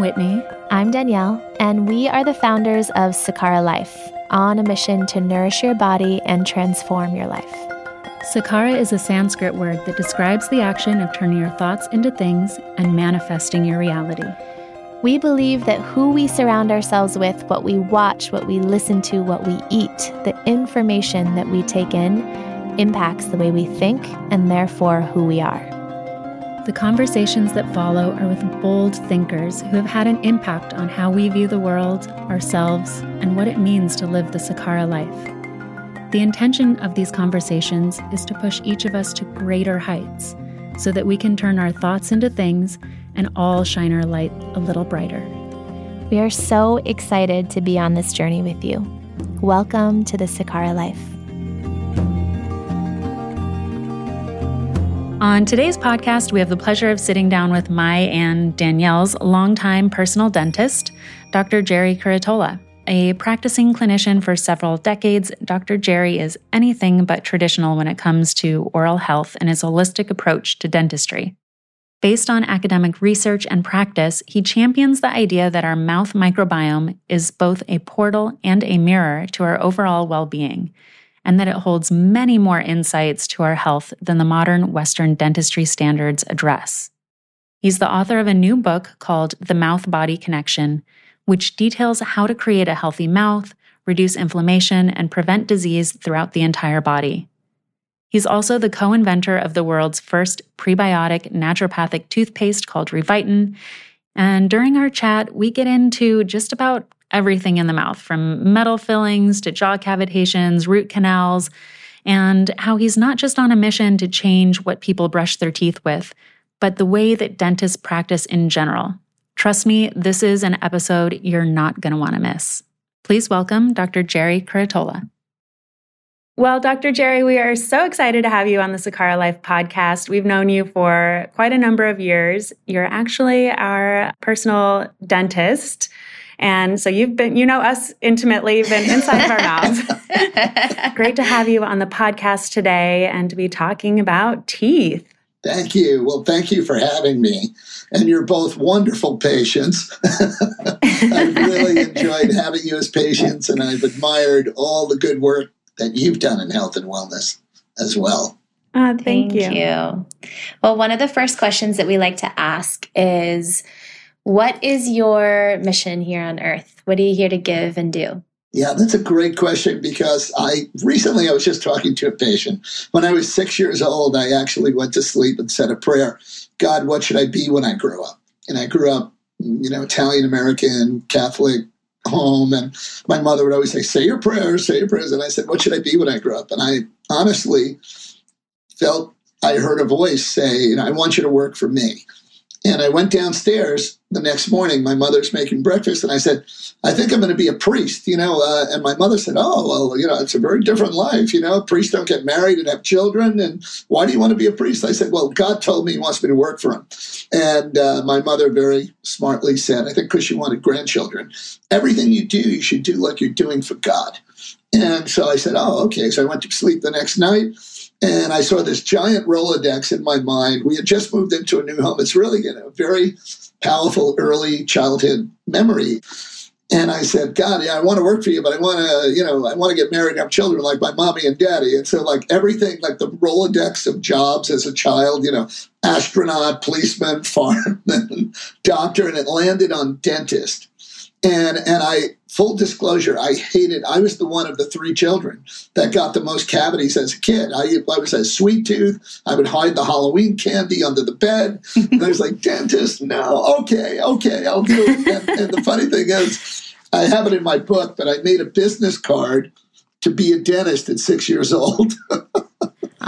Whitney. I'm Danielle, and we are the founders of Sakara Life, on a mission to nourish your body and transform your life. Sakara is a Sanskrit word that describes the action of turning your thoughts into things and manifesting your reality. We believe that who we surround ourselves with, what we watch, what we listen to, what we eat, the information that we take in, impacts the way we think and therefore who we are. The conversations that follow are with bold thinkers who have had an impact on how we view the world, ourselves, and what it means to live the Sakara life. The intention of these conversations is to push each of us to greater heights so that we can turn our thoughts into things and all shine our light a little brighter. We are so excited to be on this journey with you. Welcome to the Sakara Life. On today's podcast, we have the pleasure of sitting down with my and Danielle's longtime personal dentist, Dr. Gerry Curatola. A practicing clinician for several decades, Dr. Gerry is anything but traditional when it comes to oral health and his holistic approach to dentistry. Based on academic research and practice, he champions the idea that our mouth microbiome is both a portal and a mirror to our overall well being and that it holds many more insights to our health than the modern Western dentistry standards address. He's the author of a new book called The Mouth Body Connection, which details how to create a healthy mouth, reduce inflammation, and prevent disease throughout the entire body. He's also the co inventor of the world's first prebiotic naturopathic toothpaste called Revitin. And during our chat, we get into just about everything in the mouth from metal fillings to jaw cavitations, root canals, and how he's not just on a mission to change what people brush their teeth with, but the way that dentists practice in general. Trust me, this is an episode you're not going to want to miss. Please welcome Dr. Gerry Curatola. Well, Dr. Gerry, we are so excited to have you on the Sakara Life podcast. We've known you for quite a number of years. You're actually our personal dentist. And so you've been, you know us intimately, been inside of our mouths. Great to have you on the podcast today and to be talking about teeth. Thank you. Well, thank you for having me. And you're both wonderful patients. I've really enjoyed having you as patients, and I've admired all the good work that you've done in health and wellness as well. Uh, thank, thank you. you. Well, one of the first questions that we like to ask is what is your mission here on earth? What are you here to give and do? Yeah, that's a great question because I recently I was just talking to a patient. When I was six years old, I actually went to sleep and said a prayer God, what should I be when I grow up? And I grew up, you know, Italian American, Catholic home. And my mother would always say, Say your prayers, say your prayers. And I said, What should I be when I grow up? And I honestly felt I heard a voice say, I want you to work for me. And I went downstairs the next morning. My mother's making breakfast, and I said, "I think I'm going to be a priest." You know, uh, and my mother said, "Oh, well, you know, it's a very different life. You know, priests don't get married and have children. And why do you want to be a priest?" I said, "Well, God told me He wants me to work for Him." And uh, my mother very smartly said, "I think because she wanted grandchildren, everything you do, you should do like you're doing for God." And so I said, "Oh, okay." So I went to sleep the next night and I saw this giant Rolodex in my mind. We had just moved into a new home. It's really you know, a very powerful early childhood memory. And I said, God, yeah, I want to work for you, but I want to, you know, I want to get married and have children like my mommy and daddy. And so, like everything, like the Rolodex of jobs as a child, you know, astronaut, policeman, fireman, doctor, and it landed on dentist. And and I full disclosure, I hated. I was the one of the three children that got the most cavities as a kid. I, I was a sweet tooth. I would hide the Halloween candy under the bed. and I was like, dentist, no, okay, okay, I'll do it. And, and the funny thing is, I have it in my book, but I made a business card to be a dentist at six years old.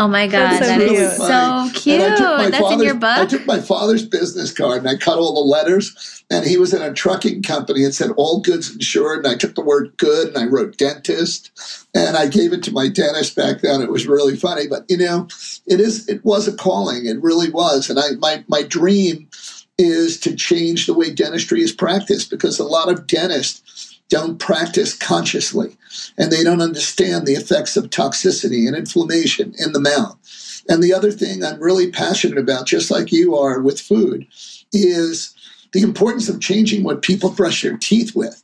Oh my god, That's so that is so cute. That's in your book. I took my father's business card and I cut all the letters. And he was in a trucking company and said all goods insured. And I took the word good and I wrote dentist. And I gave it to my dentist back then. It was really funny, but you know, it is it was a calling. It really was. And I my my dream is to change the way dentistry is practiced because a lot of dentists don't practice consciously and they don't understand the effects of toxicity and inflammation in the mouth. And the other thing I'm really passionate about, just like you are with food, is the importance of changing what people brush their teeth with.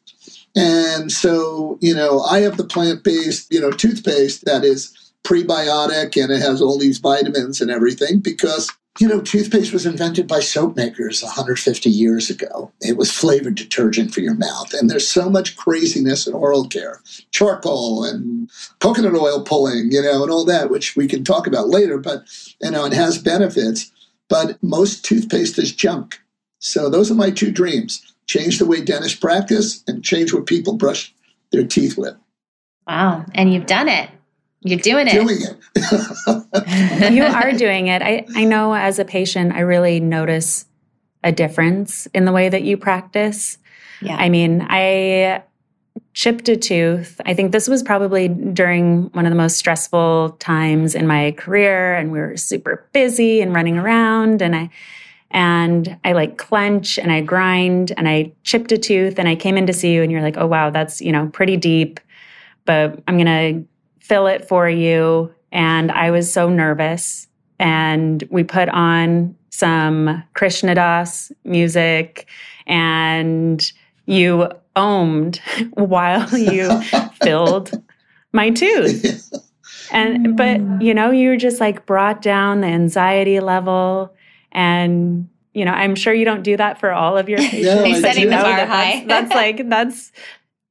And so, you know, I have the plant based, you know, toothpaste that is prebiotic and it has all these vitamins and everything because you know, toothpaste was invented by soap makers 150 years ago. It was flavored detergent for your mouth. And there's so much craziness in oral care charcoal and coconut oil pulling, you know, and all that, which we can talk about later. But, you know, it has benefits. But most toothpaste is junk. So those are my two dreams change the way dentists practice and change what people brush their teeth with. Wow. And you've done it. You're doing it. Doing it. you are doing it. I, I know as a patient, I really notice a difference in the way that you practice. Yeah. I mean, I chipped a tooth. I think this was probably during one of the most stressful times in my career and we were super busy and running around and I and I like clench and I grind and I chipped a tooth and I came in to see you and you're like, "Oh wow, that's, you know, pretty deep, but I'm going to fill it for you. And I was so nervous. And we put on some Krishna Das music and you omed while you filled my tooth. And, but, you know, you just like brought down the anxiety level. And, you know, I'm sure you don't do that for all of your patients. No, setting the bar high. That's, that's like, that's,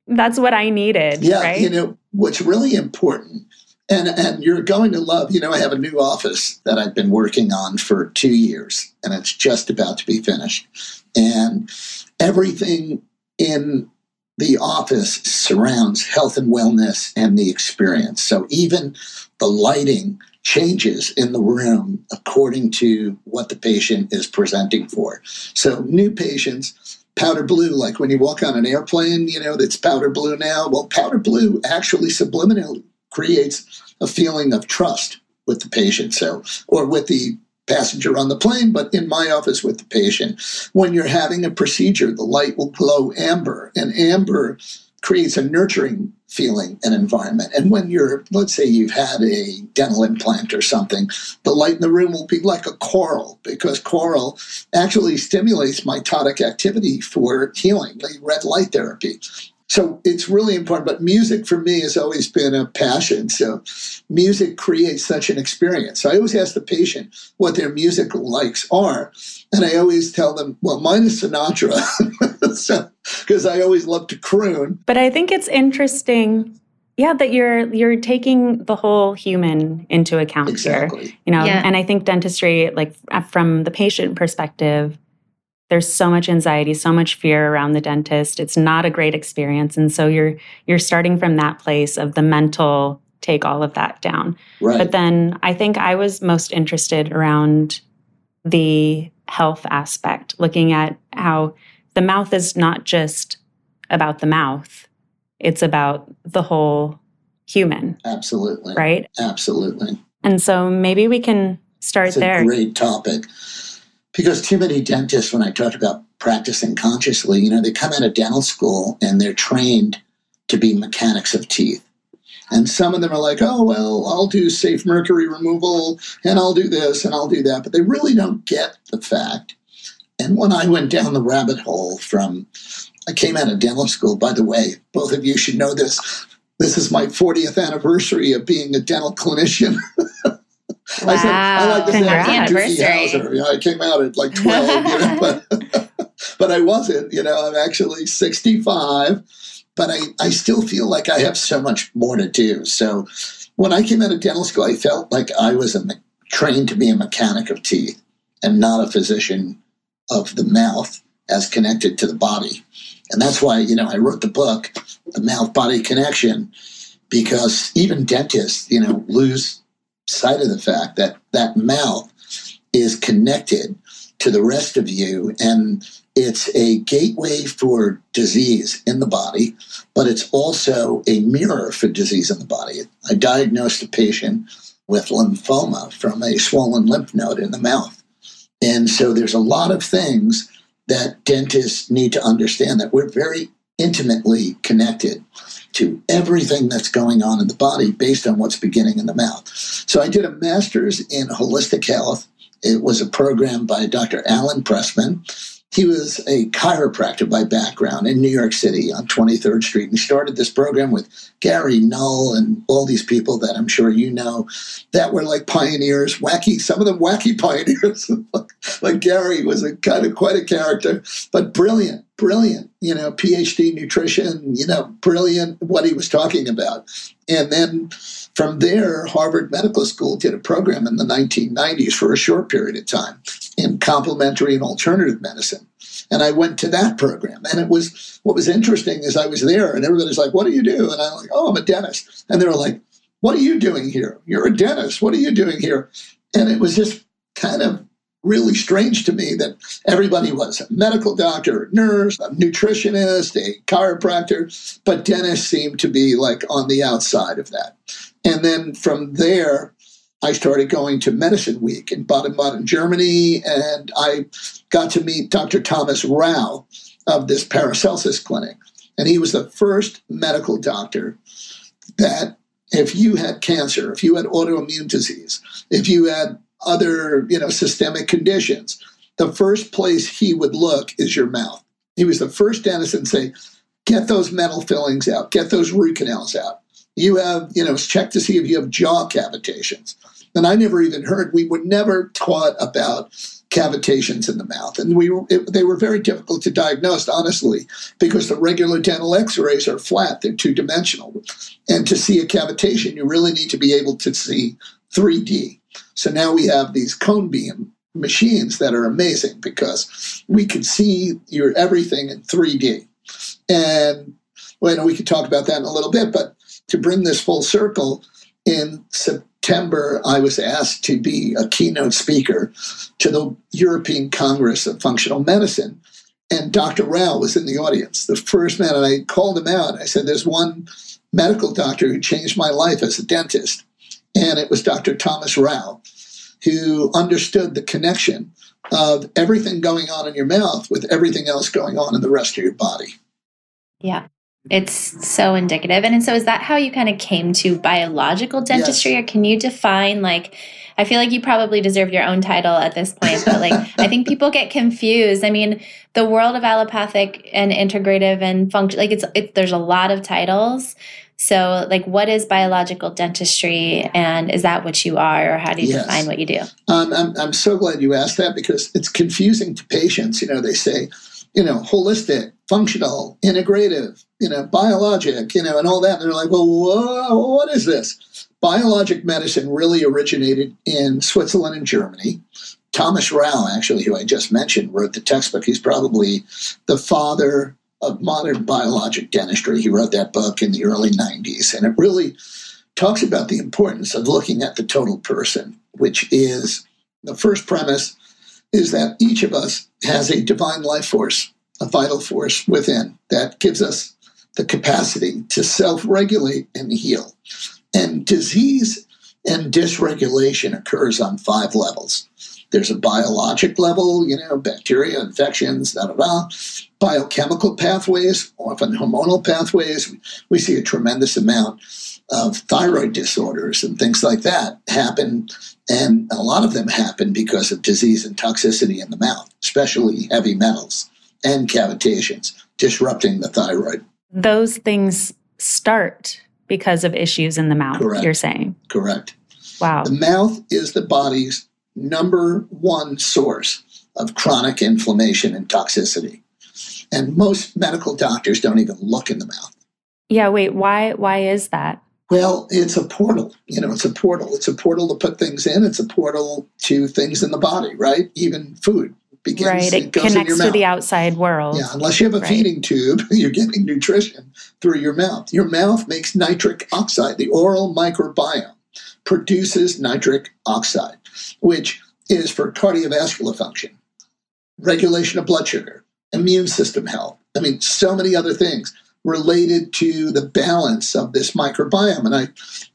that's what I needed. Yeah. Right? You know, what's really important and and you're going to love you know i have a new office that i've been working on for two years and it's just about to be finished and everything in the office surrounds health and wellness and the experience so even the lighting changes in the room according to what the patient is presenting for so new patients powder blue, like when you walk on an airplane, you know, that's powder blue now. Well, powder blue actually subliminally creates a feeling of trust with the patient, so or with the passenger on the plane, but in my office with the patient. When you're having a procedure, the light will glow amber, and amber creates a nurturing feeling and environment. And when you're, let's say you've had a dental implant or something, the light in the room will be like a coral because coral actually stimulates mitotic activity for healing, the red light therapy. So it's really important. But music for me has always been a passion. So music creates such an experience. So I always ask the patient what their musical likes are. And I always tell them, well, mine is Sinatra. so, because I always love to croon. But I think it's interesting yeah that you're you're taking the whole human into account exactly. here you know yeah. and i think dentistry like from the patient perspective there's so much anxiety so much fear around the dentist. It's not a great experience. And so you're you're starting from that place of the mental take all of that down. Right. but then i think i was most interested around the health aspect looking at how the mouth is not just about the mouth. It's about the whole human. Absolutely. Right? Absolutely. And so maybe we can start it's there. great topic because too many dentists, when I talk about practicing consciously, you know, they come out of dental school and they're trained to be mechanics of teeth. And some of them are like, oh, well, I'll do safe mercury removal and I'll do this and I'll do that. But they really don't get the fact. And when I went down the rabbit hole from, I came out of dental school, by the way, both of you should know this. This is my 40th anniversary of being a dental clinician. Wow. I, said, I like to say anniversary. You know, I came out at like 12, you know, but, but I wasn't. You know, I'm actually 65, but I, I still feel like I have so much more to do. So when I came out of dental school, I felt like I was a, trained to be a mechanic of teeth and not a physician of the mouth as connected to the body. And that's why, you know, I wrote the book, The Mouth Body Connection, because even dentists, you know, lose sight of the fact that that mouth is connected to the rest of you and it's a gateway for disease in the body, but it's also a mirror for disease in the body. I diagnosed a patient with lymphoma from a swollen lymph node in the mouth. And so there's a lot of things that dentists need to understand that we're very intimately connected to everything that's going on in the body based on what's beginning in the mouth. So I did a master's in holistic health. It was a program by Dr. Alan Pressman. He was a chiropractor by background in New York City on 23rd Street and started this program with Gary Null and all these people that I'm sure you know that were like pioneers, wacky, some of them wacky pioneers. like Gary was a kind of quite a character, but brilliant, brilliant, you know, PhD nutrition, you know, brilliant what he was talking about. And then from there, Harvard Medical School did a program in the 1990s for a short period of time in complementary and alternative medicine. And I went to that program. And it was what was interesting is I was there and everybody's like, What do you do? And I'm like, Oh, I'm a dentist. And they were like, What are you doing here? You're a dentist. What are you doing here? And it was just kind of really strange to me that everybody was a medical doctor, a nurse, a nutritionist, a chiropractor, but dentists seemed to be like on the outside of that. And then from there, I started going to Medicine Week in Baden Baden, Germany, and I got to meet Dr. Thomas Rau of this Paracelsus clinic. And he was the first medical doctor that if you had cancer, if you had autoimmune disease, if you had other, you know, systemic conditions, the first place he would look is your mouth. He was the first dentist and say, get those metal fillings out, get those root canals out. You have, you know, check to see if you have jaw cavitations. And I never even heard, we were never taught about cavitations in the mouth. And we it, they were very difficult to diagnose, honestly, because the regular dental x rays are flat, they're two dimensional. And to see a cavitation, you really need to be able to see 3D. So now we have these cone beam machines that are amazing because we can see your everything in 3D. And well, we could talk about that in a little bit, but to bring this full circle, in September, I was asked to be a keynote speaker to the European Congress of Functional Medicine. And Dr. Rau was in the audience, the first man. And I called him out. I said, There's one medical doctor who changed my life as a dentist. And it was Dr. Thomas Rau, who understood the connection of everything going on in your mouth with everything else going on in the rest of your body. Yeah. It's so indicative. And so is that how you kind of came to biological dentistry yes. or can you define like I feel like you probably deserve your own title at this point, but like I think people get confused. I mean, the world of allopathic and integrative and function like it's it, there's a lot of titles. So, like, what is biological dentistry, and is that what you are, or how do you yes. define what you do? Um, I'm, I'm so glad you asked that because it's confusing to patients. You know, they say, you know, holistic, functional, integrative, you know, biologic, you know, and all that. And they're like, well, whoa, what is this? Biologic medicine really originated in Switzerland and Germany. Thomas Rau, actually, who I just mentioned, wrote the textbook. He's probably the father of modern biologic dentistry. He wrote that book in the early 90s, and it really talks about the importance of looking at the total person, which is the first premise is that each of us has a divine life force, a vital force within that gives us the capacity to self regulate and heal. And disease and dysregulation occurs on five levels. There's a biologic level, you know, bacteria, infections, da da da. Biochemical pathways, often hormonal pathways. We see a tremendous amount of thyroid disorders and things like that happen. And a lot of them happen because of disease and toxicity in the mouth, especially heavy metals and cavitations, disrupting the thyroid. Those things start because of issues in the mouth, Correct. you're saying? Correct. Wow. The mouth is the body's number one source of chronic inflammation and toxicity. And most medical doctors don't even look in the mouth. Yeah, wait, why why is that? Well, it's a portal. You know, it's a portal. It's a portal to put things in. It's a portal to things in the body, right? Even food begins. Right. It, it connects to the outside world. Yeah. Unless you have a right. feeding tube, you're getting nutrition through your mouth. Your mouth makes nitric oxide. The oral microbiome produces nitric oxide which is for cardiovascular function, regulation of blood sugar, immune system health. I mean, so many other things related to the balance of this microbiome. And I,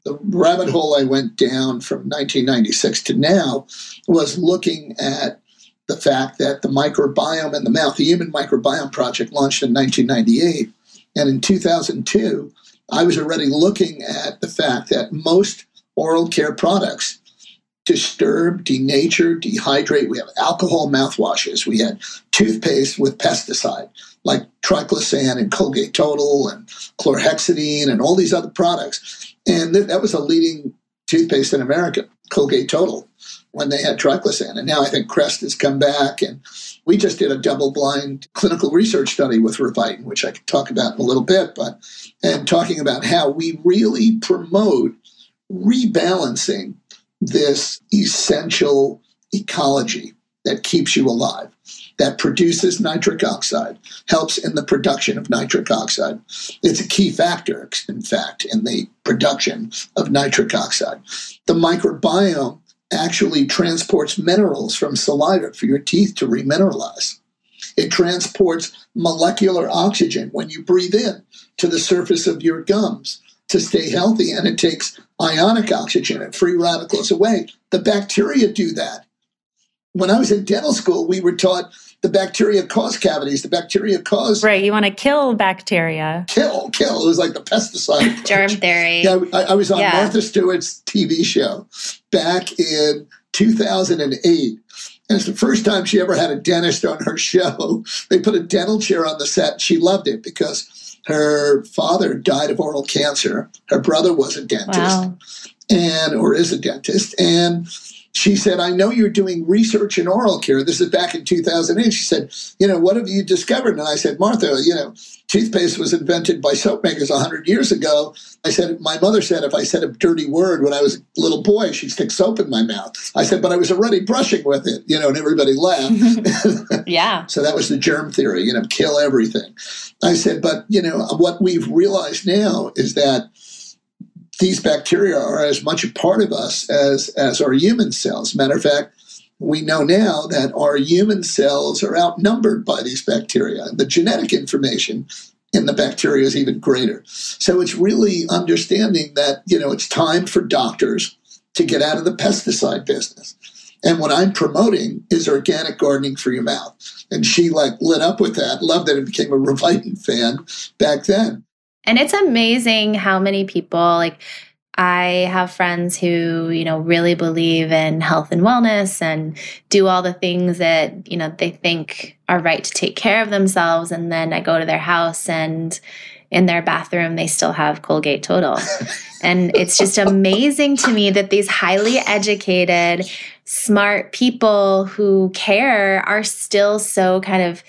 the rabbit hole I went down from 1996 to now was looking at the fact that the microbiome in the mouth, the Human Microbiome Project launched in 1998. And in 2002, I was already looking at the fact that most oral care products disturb, denature, dehydrate. We have alcohol mouthwashes. We had toothpaste with pesticide like triclosan and Colgate Total and chlorhexidine and all these other products. And th- that was a leading toothpaste in America, Colgate Total, when they had triclosan. And now I think Crest has come back. And we just did a double blind clinical research study with Revitin, which I can talk about in a little bit, but and talking about how we really promote rebalancing this essential ecology that keeps you alive that produces nitric oxide, helps in the production of nitric oxide. It's a key factor, in fact, in the production of nitric oxide. The microbiome actually transports minerals from saliva for your teeth to remineralize. It transports molecular oxygen when you breathe in to the surface of your gums to stay healthy, and it takes ionic oxygen and free radicals away. The bacteria do that. When I was in dental school, we were taught the bacteria cause cavities. The bacteria cause right. You want to kill bacteria. Kill, kill. It was like the pesticide germ theory. Yeah, I, I was on yeah. Martha Stewart's TV show back in 2008. And it's the first time she ever had a dentist on her show. They put a dental chair on the set. She loved it because her father died of oral cancer. Her brother was a dentist wow. and or is a dentist. And she said, I know you're doing research in oral care. This is back in 2008. She said, You know, what have you discovered? And I said, Martha, you know, toothpaste was invented by soap makers 100 years ago. I said, My mother said if I said a dirty word when I was a little boy, she'd stick soap in my mouth. I said, But I was already brushing with it, you know, and everybody laughed. yeah. so that was the germ theory, you know, kill everything. I said, But, you know, what we've realized now is that these bacteria are as much a part of us as, as our human cells. Matter of fact, we know now that our human cells are outnumbered by these bacteria. The genetic information in the bacteria is even greater. So it's really understanding that, you know, it's time for doctors to get out of the pesticide business. And what I'm promoting is organic gardening for your mouth. And she like lit up with that, loved it, and became a Revitin fan back then. And it's amazing how many people like I have friends who, you know, really believe in health and wellness and do all the things that, you know, they think are right to take care of themselves. And then I go to their house and in their bathroom, they still have Colgate Total. and it's just amazing to me that these highly educated, smart people who care are still so kind of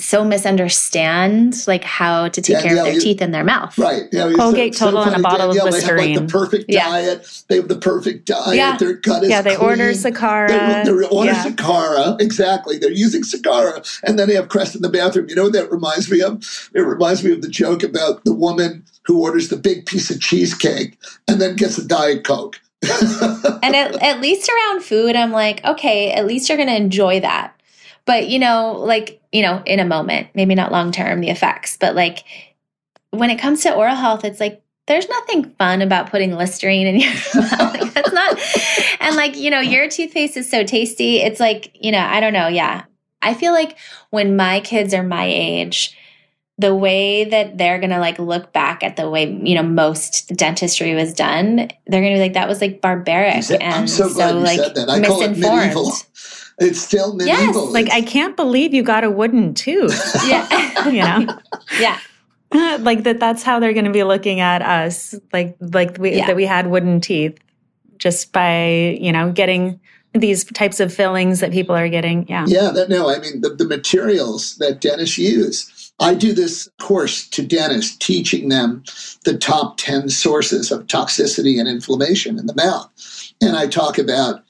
so misunderstand like how to take yeah, care yeah, of their you, teeth and their mouth. Right. Yeah, Colgate so, Total so and a bottle yeah, of Listerine. They have like the perfect diet. They have the perfect diet. Yeah. Their gut is Yeah, they clean. order Sakara. They, they order Sakara. Exactly. They're using Sakara. And then they have Crest in the bathroom. You know what that reminds me of? It reminds me of the joke about the woman who orders the big piece of cheesecake and then gets a Diet Coke. and at, at least around food, I'm like, okay, at least you're going to enjoy that but, you know, like, you know, in a moment, maybe not long term, the effects, but like when it comes to oral health, it's like, there's nothing fun about putting Listerine in your mouth. That's not, and like, you know, your toothpaste is so tasty. It's like, you know, I don't know. Yeah. I feel like when my kids are my age, the way that they're gonna like look back at the way you know most dentistry was done, they're gonna be like that was like barbaric and I'm so, glad so you like said misinformed. It's still medieval. Yes, like I can't believe you got a wooden tooth. yeah, you know. Yeah. like that that's how they're going to be looking at us like like we yeah. that we had wooden teeth just by you know getting these types of fillings that people are getting yeah yeah that, no i mean the, the materials that dentists use i do this course to dentists teaching them the top 10 sources of toxicity and inflammation in the mouth and i talk about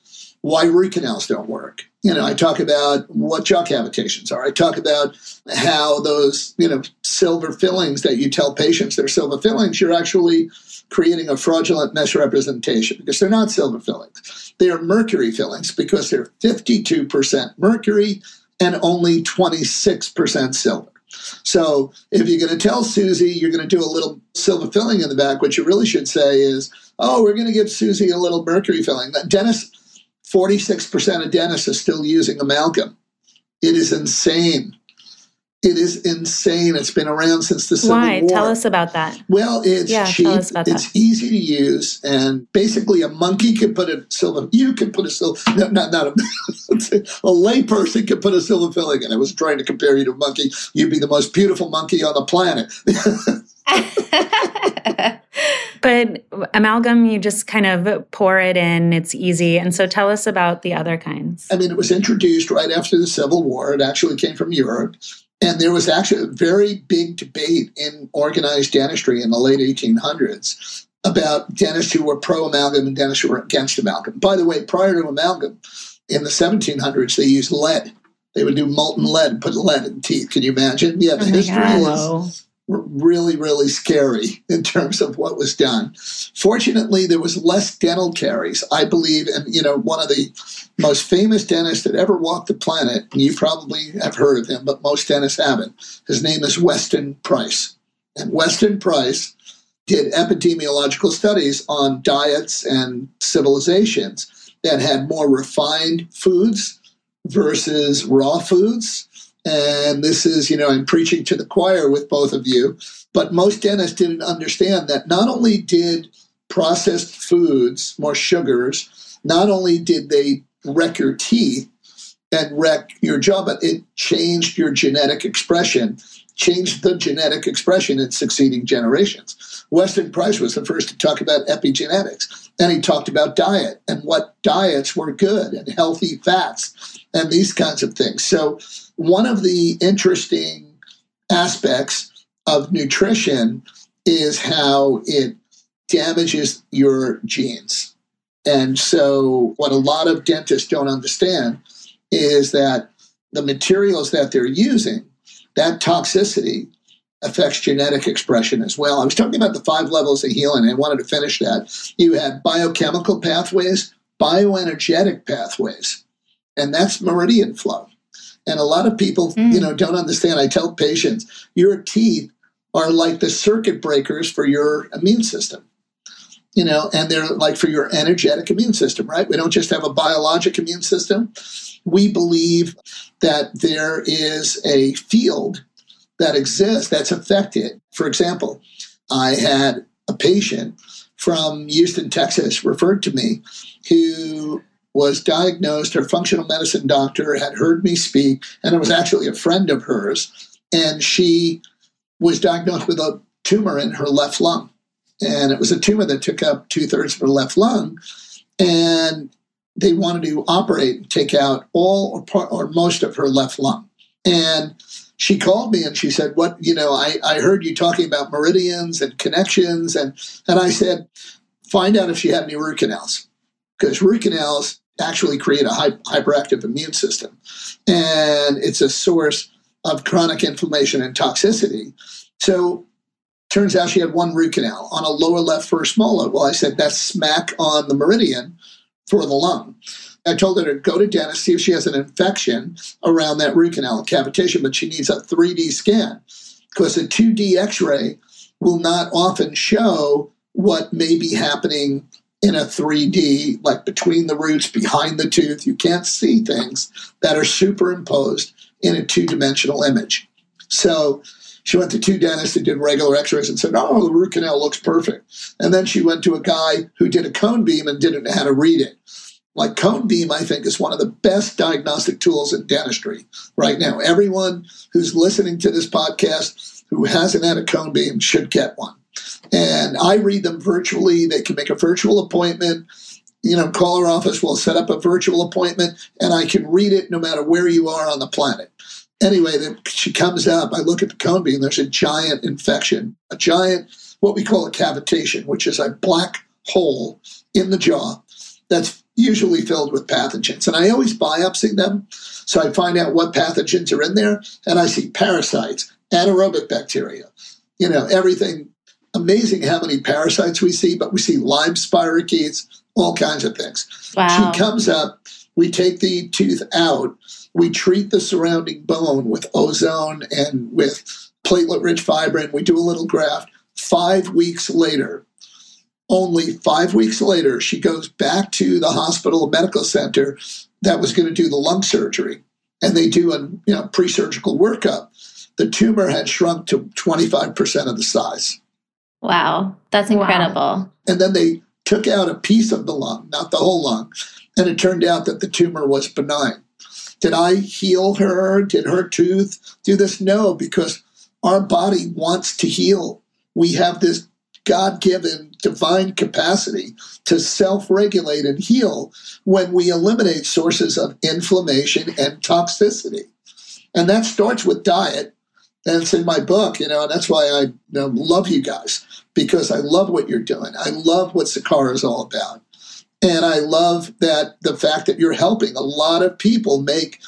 why root canals don't work you know, I talk about what jaw cavitations are. I talk about how those, you know, silver fillings that you tell patients they're silver fillings, you're actually creating a fraudulent misrepresentation because they're not silver fillings. They are mercury fillings because they're 52% mercury and only 26% silver. So if you're going to tell Susie you're going to do a little silver filling in the back, what you really should say is, oh, we're going to give Susie a little mercury filling. Dennis 46% of dentists are still using amalgam. It is insane. It is insane. It's been around since the Civil Why? War. Tell us about that. Well, it's Yeah, cheap. tell us about it's that. easy to use, and basically, a monkey can put a silver. You can put a silver. No, not not a. a layperson can put a silver filling in. I was trying to compare you to a monkey. You'd be the most beautiful monkey on the planet. But amalgam, you just kind of pour it in, it's easy. And so tell us about the other kinds. I mean, it was introduced right after the Civil War. It actually came from Europe. And there was actually a very big debate in organized dentistry in the late 1800s about dentists who were pro amalgam and dentists who were against amalgam. By the way, prior to amalgam, in the 1700s, they used lead. They would do molten lead and put lead in teeth. Can you imagine? Yeah, the Oh history God. is. Really, really scary in terms of what was done. Fortunately, there was less dental caries, I believe. And, you know, one of the most famous dentists that ever walked the planet, and you probably have heard of him, but most dentists haven't. His name is Weston Price. And Weston Price did epidemiological studies on diets and civilizations that had more refined foods versus raw foods. And this is, you know, I'm preaching to the choir with both of you, but most dentists didn't understand that not only did processed foods, more sugars, not only did they wreck your teeth and wreck your jaw, but it changed your genetic expression, changed the genetic expression in succeeding generations. Weston Price was the first to talk about epigenetics, and he talked about diet and what diets were good and healthy fats and these kinds of things. So, one of the interesting aspects of nutrition is how it damages your genes. And so, what a lot of dentists don't understand is that the materials that they're using, that toxicity affects genetic expression as well. I was talking about the five levels of healing. I wanted to finish that. You have biochemical pathways, bioenergetic pathways, and that's meridian flow. And a lot of people, Mm. you know, don't understand. I tell patients, your teeth are like the circuit breakers for your immune system. You know, and they're like for your energetic immune system, right? We don't just have a biologic immune system. We believe that there is a field that exists that's affected. For example, I had a patient from Houston, Texas, referred to me who was diagnosed. Her functional medicine doctor had heard me speak, and it was actually a friend of hers. And she was diagnosed with a tumor in her left lung. And it was a tumor that took up two thirds of her left lung. And they wanted to operate and take out all or, part, or most of her left lung. And she called me and she said, What, you know, I, I heard you talking about meridians and connections. And, and I said, Find out if she had any root canals, because root canals actually create a hyperactive immune system. And it's a source of chronic inflammation and toxicity. So, turns out she had one root canal on a lower left first molar. Well, I said, That's smack on the meridian for the lung. I told her to go to dentist, see if she has an infection around that root canal, cavitation, but she needs a 3D scan because a 2D x ray will not often show what may be happening in a 3D, like between the roots, behind the tooth. You can't see things that are superimposed in a two dimensional image. So she went to two dentists who did regular x rays and said, Oh, the root canal looks perfect. And then she went to a guy who did a cone beam and didn't know how to read it. Like cone beam, I think, is one of the best diagnostic tools in dentistry right now. Everyone who's listening to this podcast who hasn't had a cone beam should get one. And I read them virtually. They can make a virtual appointment. You know, call our office. We'll set up a virtual appointment, and I can read it no matter where you are on the planet. Anyway, then she comes up. I look at the cone beam. There's a giant infection, a giant, what we call a cavitation, which is a black hole in the jaw that's usually filled with pathogens. And I always biopsy them. So I find out what pathogens are in there, and I see parasites, anaerobic bacteria, you know, everything. Amazing how many parasites we see, but we see Lyme spirochetes, all kinds of things. Wow. She comes up, we take the tooth out, we treat the surrounding bone with ozone and with platelet rich fibrin, we do a little graft. Five weeks later, only five weeks later, she goes back to the hospital medical center that was going to do the lung surgery. And they do a you know, pre surgical workup. the tumor had shrunk to 25% of the size. Wow, that's incredible. Wow. And then they took out a piece of the lung, not the whole lung, and it turned out that the tumor was benign. Did I heal her? Did her tooth do this? No, because our body wants to heal. We have this God given divine capacity to self regulate and heal when we eliminate sources of inflammation and toxicity. And that starts with diet. And it's in my book, you know, and that's why I you know, love you guys because I love what you're doing. I love what Sakara is all about. And I love that the fact that you're helping a lot of people make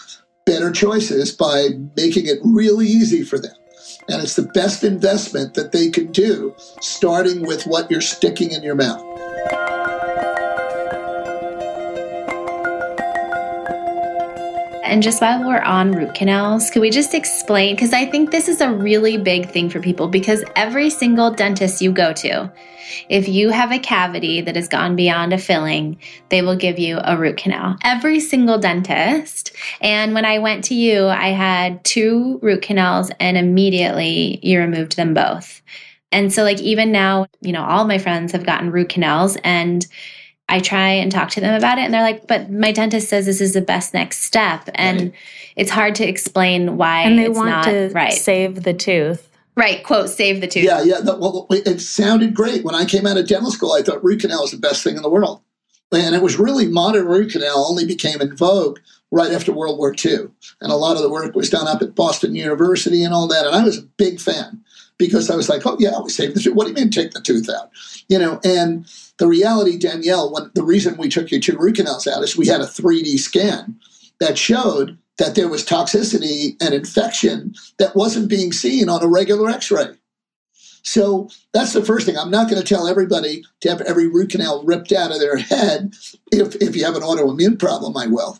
better choices by making it really easy for them. And it's the best investment that they can do, starting with what you're sticking in your mouth. And just while we're on root canals, could we just explain? Because I think this is a really big thing for people because every single dentist you go to, if you have a cavity that has gone beyond a filling, they will give you a root canal. Every single dentist. And when I went to you, I had two root canals and immediately you removed them both. And so, like, even now, you know, all my friends have gotten root canals and I try and talk to them about it and they're like, but my dentist says this is the best next step. And right. it's hard to explain why and they want to right. save the tooth. Right, quote, save the tooth. Yeah, yeah. The, well, it sounded great. When I came out of dental school, I thought root canal was the best thing in the world. And it was really modern root canal only became in vogue right after World War II. And a lot of the work was done up at Boston University and all that. And I was a big fan because I was like, oh, yeah, we saved the tooth. What do you mean take the tooth out? You know, and the reality, Danielle, when the reason we took your two root canals out is we had a 3D scan that showed that there was toxicity and infection that wasn't being seen on a regular x-ray. So that's the first thing. I'm not going to tell everybody to have every root canal ripped out of their head. If, if you have an autoimmune problem, I will.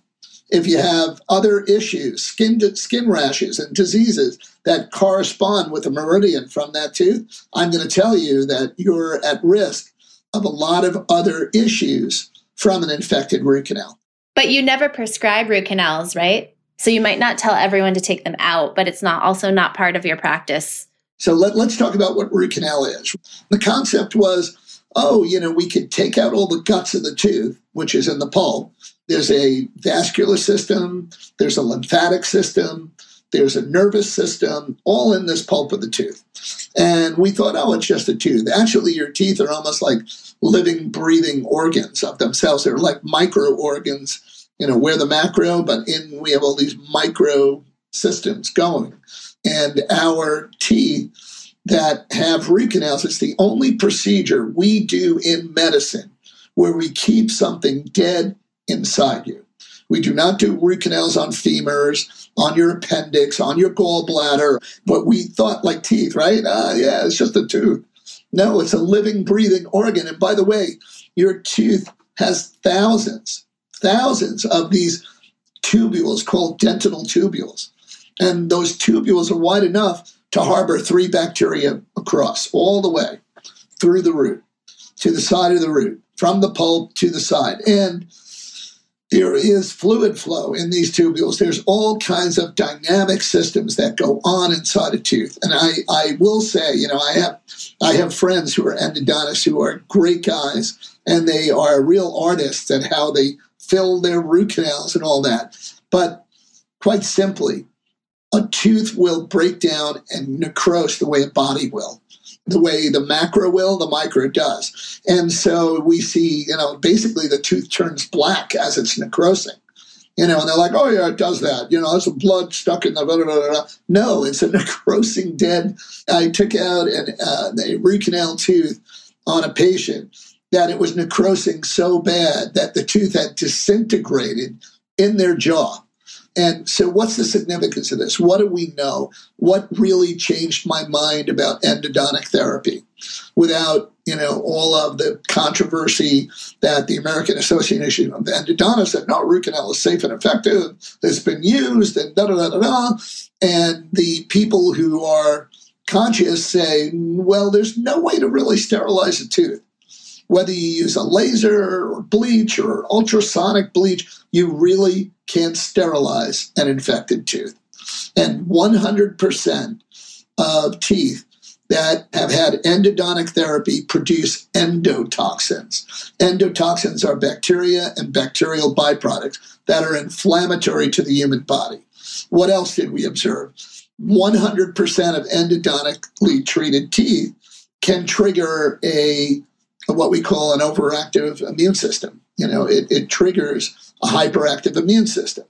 If you have other issues, skin, skin rashes and diseases that correspond with a meridian from that tooth, I'm going to tell you that you're at risk of a lot of other issues from an infected root canal. But you never prescribe root canals, right? So you might not tell everyone to take them out, but it's not also not part of your practice. So let, let's talk about what root canal is. The concept was, oh, you know, we could take out all the guts of the tooth, which is in the pulp. There's a vascular system, there's a lymphatic system, there's a nervous system, all in this pulp of the tooth. And we thought, oh, it's just a tooth. Actually, your teeth are almost like living, breathing organs of themselves. They're like micro organs. You know, we're the macro, but in we have all these micro systems going. And our teeth that have root canals, it's the only procedure we do in medicine where we keep something dead inside you. We do not do root canals on femurs, on your appendix, on your gallbladder. But we thought like teeth, right? Ah, yeah, it's just a tooth. No, it's a living, breathing organ. And by the way, your tooth has thousands, thousands of these tubules called dentinal tubules. And those tubules are wide enough to harbor three bacteria across all the way through the root to the side of the root, from the pulp to the side. And there is fluid flow in these tubules. There's all kinds of dynamic systems that go on inside a tooth. And I, I will say, you know, I have I have friends who are endodontists who are great guys, and they are real artists at how they fill their root canals and all that. But quite simply, a tooth will break down and necrose the way a body will the way the macro will, the micro does. And so we see, you know, basically the tooth turns black as it's necrosing. You know, and they're like, oh, yeah, it does that. You know, there's some blood stuck in the. Blah, blah, blah, no, it's a necrosing dead. I took out an, uh, a root canal tooth on a patient that it was necrosing so bad that the tooth had disintegrated in their jaw. And so, what's the significance of this? What do we know? What really changed my mind about endodontic therapy without, you know, all of the controversy that the American Association of Endodontists said, no, root canal is safe and effective, it's been used, and da da da da da. And the people who are conscious say, well, there's no way to really sterilize a tooth whether you use a laser or bleach or ultrasonic bleach, you really can't sterilize an infected tooth. And 100% of teeth that have had endodontic therapy produce endotoxins. Endotoxins are bacteria and bacterial byproducts that are inflammatory to the human body. What else did we observe? 100% of endodontically treated teeth can trigger a what we call an overactive immune system. You know, it, it triggers a hyperactive immune system.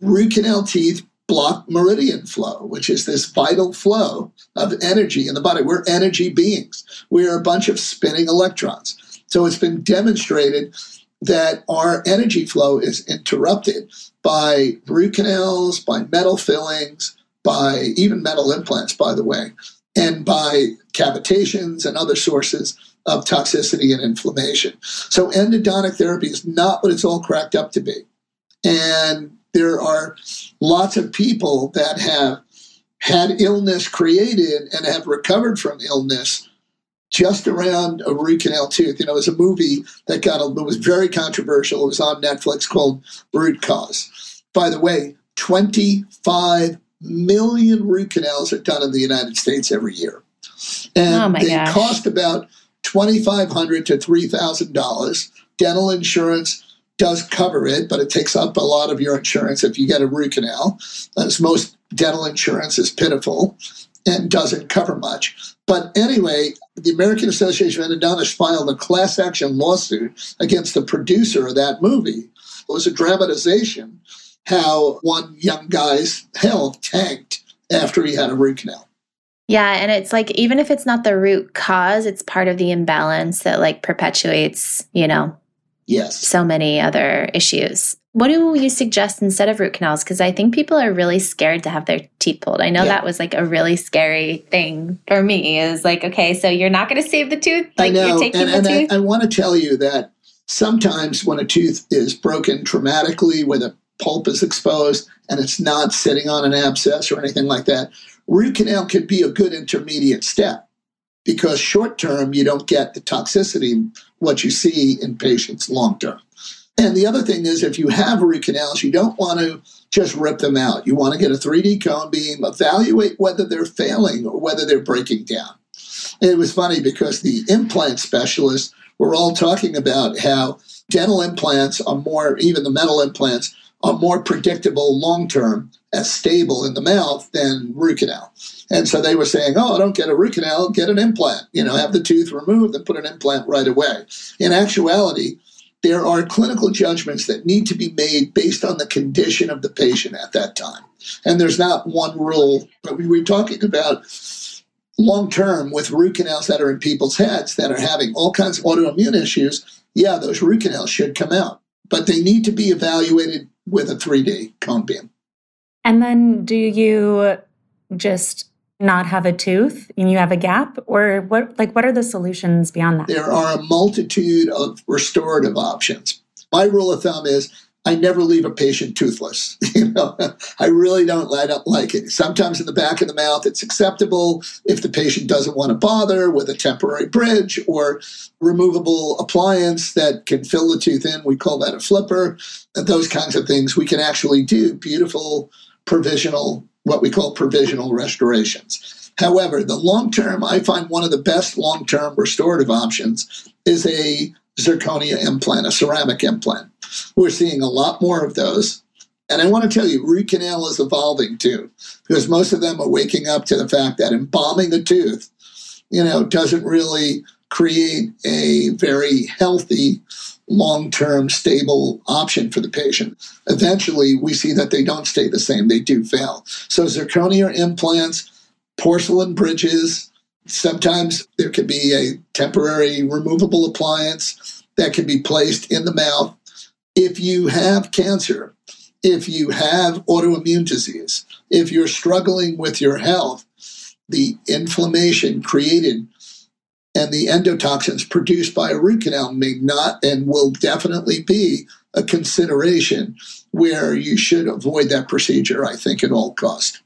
Root canal teeth block meridian flow, which is this vital flow of energy in the body. We're energy beings. We are a bunch of spinning electrons. So it's been demonstrated that our energy flow is interrupted by root canals, by metal fillings, by even metal implants, by the way, and by cavitations and other sources of toxicity and inflammation. So endodontic therapy is not what it's all cracked up to be. And there are lots of people that have had illness created and have recovered from illness just around a root canal tooth. You know, it was a movie that got a, it was very controversial. It was on Netflix called Root Cause. By the way, 25 million root canals are done in the United States every year. And oh they gosh. cost about 2,500 to $3,000. Dental insurance does cover it, but it takes up a lot of your insurance if you get a root canal, as most dental insurance is pitiful and doesn't cover much. But anyway, the American Association of Endodontists filed a class action lawsuit against the producer of that movie. It was a dramatization how one young guy's health tanked after he had a root canal. Yeah, and it's like even if it's not the root cause, it's part of the imbalance that like perpetuates, you know, yes, so many other issues. What do you suggest instead of root canals? Because I think people are really scared to have their teeth pulled. I know yeah. that was like a really scary thing for me. Is like, okay, so you're not going to save the tooth, like you're taking and, the and tooth. I, I want to tell you that sometimes when a tooth is broken traumatically, where the pulp is exposed and it's not sitting on an abscess or anything like that, root canal could be a good intermediate step because short term you don't get the toxicity what you see in patients long term. And the other thing is if you have root canals, you don't want to just rip them out. You want to get a 3D cone beam, evaluate whether they're failing or whether they're breaking down. And it was funny because the implant specialists were all talking about how dental implants are more, even the metal implants, are more predictable long term as stable in the mouth than root canal. And so they were saying, oh, don't get a root canal, get an implant. You know, have the tooth removed and put an implant right away. In actuality, there are clinical judgments that need to be made based on the condition of the patient at that time. And there's not one rule, but we were talking about long term with root canals that are in people's heads that are having all kinds of autoimmune issues. Yeah, those root canals should come out, but they need to be evaluated with a 3D cone beam. And then do you just not have a tooth and you have a gap or what like what are the solutions beyond that? There are a multitude of restorative options. My rule of thumb is I never leave a patient toothless. you know, I really don't. I don't like it. Sometimes in the back of the mouth, it's acceptable if the patient doesn't want to bother with a temporary bridge or removable appliance that can fill the tooth in. We call that a flipper. Those kinds of things we can actually do beautiful provisional, what we call provisional restorations. However, the long term, I find one of the best long term restorative options is a zirconia implant, a ceramic implant. We're seeing a lot more of those. And I want to tell you, root canal is evolving too, because most of them are waking up to the fact that embalming a tooth, you know, doesn't really create a very healthy, long term, stable option for the patient. Eventually, we see that they don't stay the same, they do fail. So, zirconia implants, porcelain bridges, sometimes there could be a temporary removable appliance that can be placed in the mouth. If you have cancer, if you have autoimmune disease, if you're struggling with your health, the inflammation created and the endotoxins produced by a root canal may not and will definitely be a consideration where you should avoid that procedure, I think, at all cost.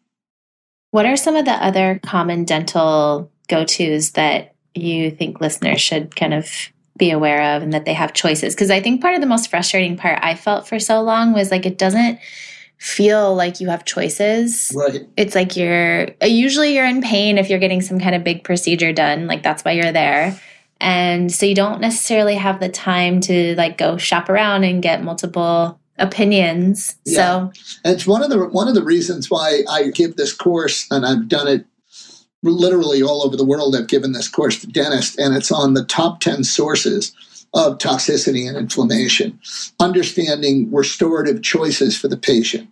What are some of the other common dental go tos that you think listeners should kind of be aware of and that they have choices? Because I think part of the most frustrating part I felt for so long was like it doesn't feel like you have choices. Right. It's like you're usually you're in pain if you're getting some kind of big procedure done, like that's why you're there. And so you don't necessarily have the time to like go shop around and get multiple opinions. Yeah. So it's one of the one of the reasons why I give this course and I've done it literally all over the world. I've given this course to dentists and it's on the top 10 sources of toxicity and inflammation, understanding restorative choices for the patient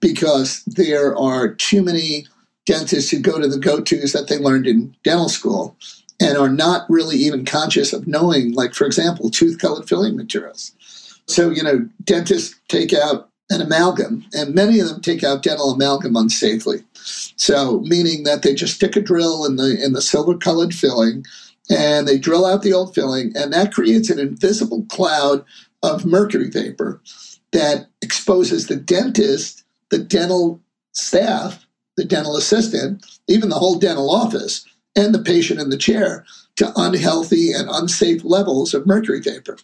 because there are too many dentists who go to the go-tos that they learned in dental school and are not really even conscious of knowing, like, for example, tooth colored filling materials. So, you know, dentists take out an amalgam, and many of them take out dental amalgam unsafely. So, meaning that they just stick a drill in the in the silver colored filling, and they drill out the old filling, and that creates an invisible cloud of mercury vapor that exposes the dentist, the dental staff, the dental assistant, even the whole dental office and the patient in the chair to unhealthy and unsafe levels of mercury vapor.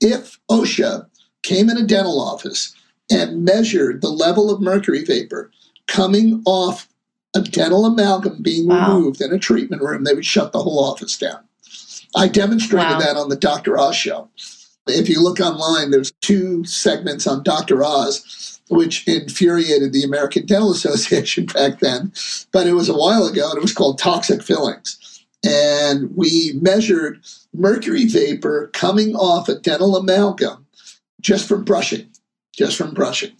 If OSHA came in a dental office and measured the level of mercury vapor coming off a dental amalgam being wow. removed in a treatment room, they would shut the whole office down. I demonstrated wow. that on the Dr. Oz show. If you look online, there's two segments on Dr. Oz, which infuriated the American Dental Association back then. But it was a while ago, and it was called toxic fillings. And we measured mercury vapor coming off a dental amalgam just from brushing, just from brushing.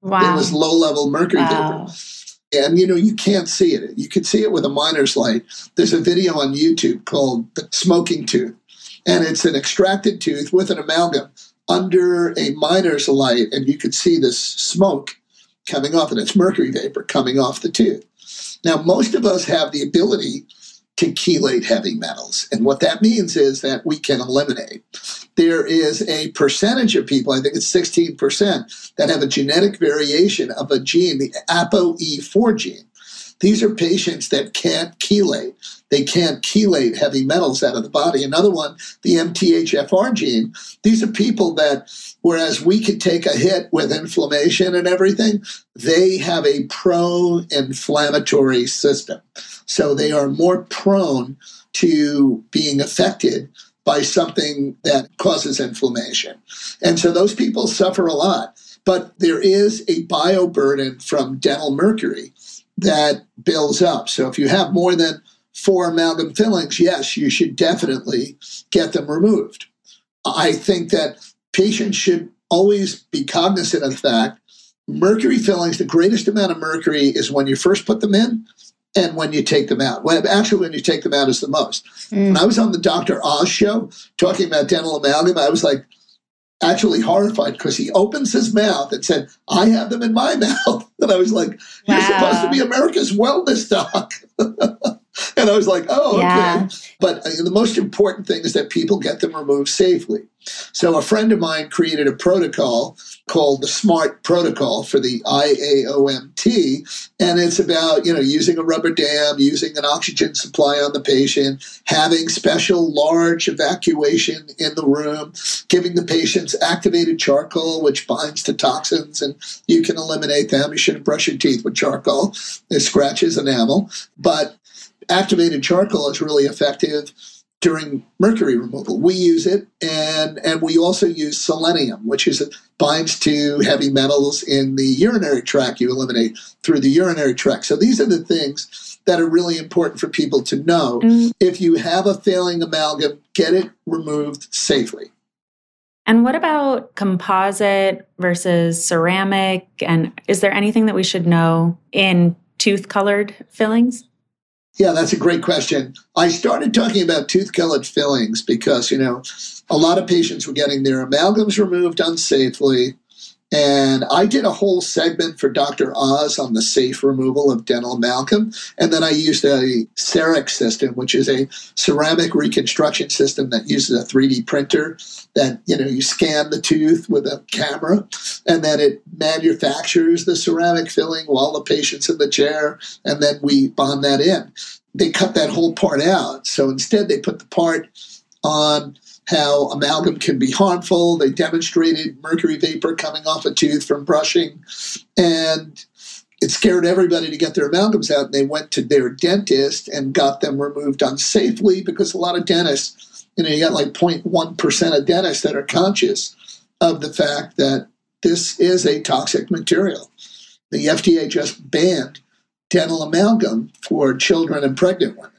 Wow. It was low level mercury wow. vapor. And you know, you can't see it. You can see it with a miner's light. There's a video on YouTube called The Smoking Tooth and it's an extracted tooth with an amalgam under a miner's light, and you could see this smoke coming off, and it's mercury vapor coming off the tooth. Now, most of us have the ability to chelate heavy metals, and what that means is that we can eliminate. There is a percentage of people, I think it's 16%, that have a genetic variation of a gene, the ApoE4 gene. These are patients that can't chelate. They can't chelate heavy metals out of the body. Another one, the MTHFR gene. These are people that, whereas we could take a hit with inflammation and everything, they have a pro inflammatory system. So they are more prone to being affected by something that causes inflammation. And so those people suffer a lot. But there is a bioburden from dental mercury that builds up. So if you have more than four amalgam fillings, yes, you should definitely get them removed. I think that patients should always be cognizant of the fact mercury fillings, the greatest amount of mercury is when you first put them in and when you take them out. When, actually, when you take them out is the most. Mm. When I was on the Dr. Oz show talking about dental amalgam, I was like, actually horrified because he opens his mouth and said, I have them in my mouth. And I was like, You're wow. supposed to be America's wellness doc. and I was like, Oh, yeah. okay. But uh, the most important thing is that people get them removed safely. So a friend of mine created a protocol called the SMART protocol for the IAOMT, and it's about you know using a rubber dam, using an oxygen supply on the patient, having special large evacuation in the room, giving the patients activated charcoal, which binds to toxins, and you can eliminate them. You shouldn't brush your teeth with charcoal; it scratches enamel, but activated charcoal is really effective during mercury removal. We use it, and and we also use selenium, which is binds to heavy metals in the urinary tract. You eliminate through the urinary tract. So these are the things that are really important for people to know. Mm. If you have a failing amalgam, get it removed safely. And what about composite versus ceramic? And is there anything that we should know in tooth colored fillings? Yeah, that's a great question. I started talking about tooth colored fillings because, you know, a lot of patients were getting their amalgams removed unsafely. And I did a whole segment for Dr. Oz on the safe removal of dental amalgam. And then I used a CEREC system, which is a ceramic reconstruction system that uses a 3D printer that, you know, you scan the tooth with a camera and then it manufactures the ceramic filling while the patient's in the chair. And then we bond that in. They cut that whole part out. So instead, they put the part on how amalgam can be harmful. They demonstrated mercury vapor coming off a tooth from brushing. And it scared everybody to get their amalgams out. And they went to their dentist and got them removed unsafely because a lot of dentists, you know, you got like 0.1% of dentists that are conscious of the fact that this is a toxic material. The FDA just banned dental amalgam for children and pregnant women.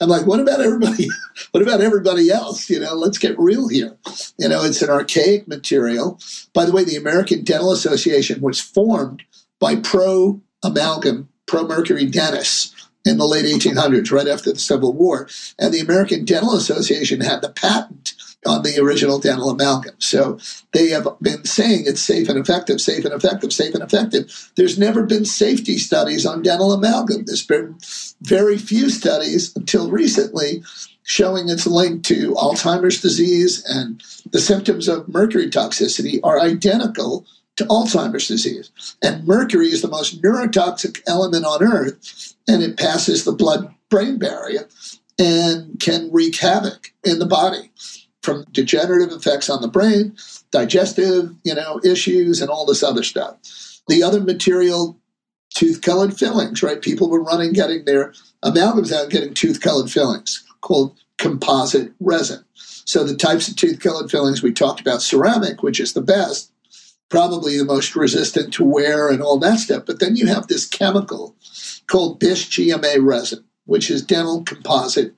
I'm like, what about everybody? what about everybody else? You know, let's get real here. You know, it's an archaic material. By the way, the American Dental Association was formed by pro amalgam, pro mercury dentists in the late 1800s, right after the Civil War. And the American Dental Association had the patent on the original dental amalgam. So they have been saying it's safe and effective, safe and effective, safe and effective. There's never been safety studies on dental amalgam. There's been very few studies until recently showing its link to Alzheimer's disease and the symptoms of mercury toxicity are identical to Alzheimer's disease. And mercury is the most neurotoxic element on earth, and it passes the blood brain barrier and can wreak havoc in the body from degenerative effects on the brain, digestive, you know, issues, and all this other stuff. The other material, tooth-colored fillings, right? People were running, getting their amalgams out, getting tooth-colored fillings called composite resin. So the types of tooth-colored fillings we talked about, ceramic, which is the best, probably the most resistant to wear and all that stuff. But then you have this chemical called BIS GMA resin, which is dental composite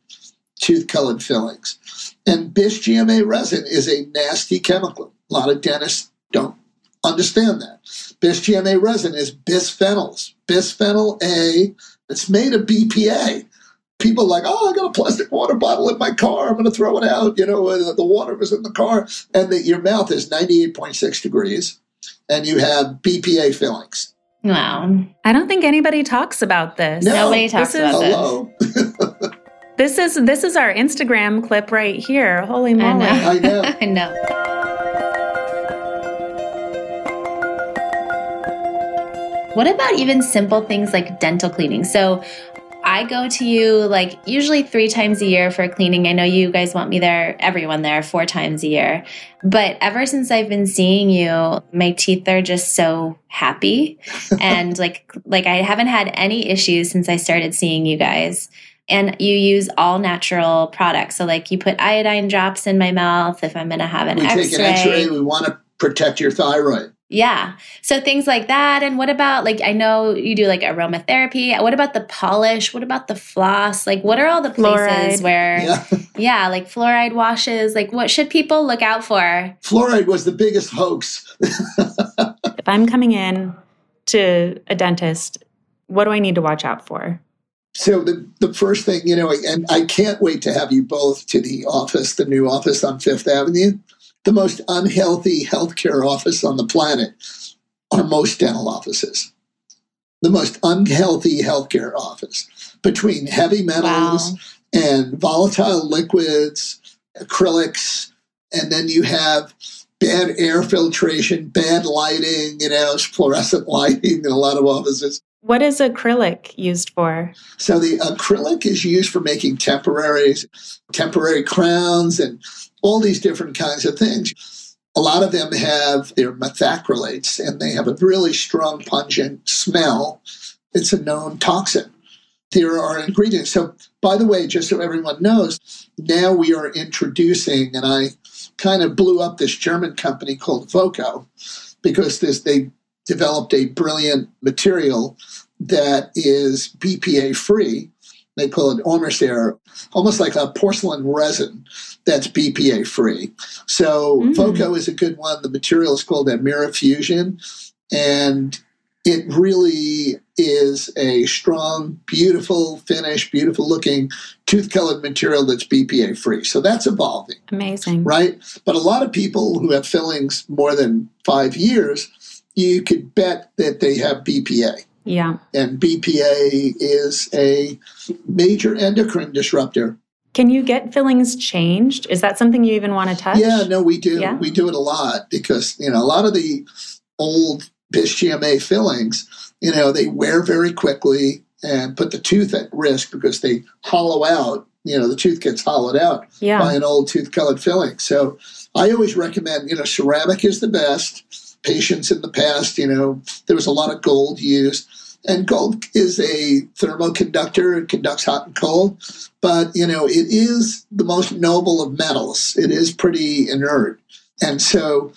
tooth-colored fillings. And BIS-GMA resin is a nasty chemical. A lot of dentists don't understand that. BIS-GMA resin is bisphenols, bisphenol A. It's made of BPA. People like, oh, I got a plastic water bottle in my car. I'm going to throw it out. You know, the water was in the car, and the, your mouth is 98.6 degrees, and you have BPA fillings. Wow. I don't think anybody talks about this. No, Nobody talks about is- this. Hello. This is this is our Instagram clip right here. Holy moly. I know. I know. I know. What about even simple things like dental cleaning? So I go to you like usually three times a year for a cleaning. I know you guys want me there, everyone there, four times a year. But ever since I've been seeing you, my teeth are just so happy. and like like I haven't had any issues since I started seeing you guys. And you use all natural products. So like you put iodine drops in my mouth if I'm gonna have an we x-ray. take an X-ray. We want to protect your thyroid. Yeah. So things like that. And what about like I know you do like aromatherapy. What about the polish? What about the floss? Like what are all the places Fluoride. where Yeah. yeah, like fluoride washes? Like what should people look out for? Fluoride was the biggest hoax. If I'm coming in to a dentist, what do I need to watch out for? So the the first thing, you know, and I can't wait to have you both to the office, the new office on Fifth Avenue. The most unhealthy healthcare office on the planet are most dental offices. The most unhealthy healthcare office between heavy metals Wow. and volatile liquids, acrylics, and then you have bad air filtration, bad lighting, you know, fluorescent lighting in a lot of offices. What is acrylic used for? So the acrylic is used for making temporaries, temporary crowns, and all these different kinds of things. A lot of them have their methacrylates, and they have a really strong, pungent smell. It's a known toxin. There are ingredients. So, by the way, just so everyone knows, now we are introducing, and I kind of blew up this German company called Voco because this, they developed a brilliant material that is BPA free. They call it Ormocer, almost like a porcelain resin that's BPA free. So Mm. Voco is a good one. The material is called Admira Fusion, and it really is a strong, beautiful finish, beautiful looking tooth colored material that's BPA free. So that's evolving Amazing. right? But a lot of people who have fillings more than five years, you could bet that they have BPA. Yeah. And BPA is a major endocrine disruptor. Can you get fillings changed? Is that something you even want to touch? Yeah, no, we do. Yeah. We do it a lot because, you know, a lot of the old BIS-GMA fillings, you know, they wear very quickly and put the tooth at risk because they hollow out you know, the tooth gets hollowed out Yeah. by an old tooth colored filling. So I always recommend, you know, ceramic is the best. Patients in the past, you know, there was a lot of gold used. And gold is a thermoconductor, it conducts hot and cold. But, you know, it is the most noble of metals. It is pretty inert. And so,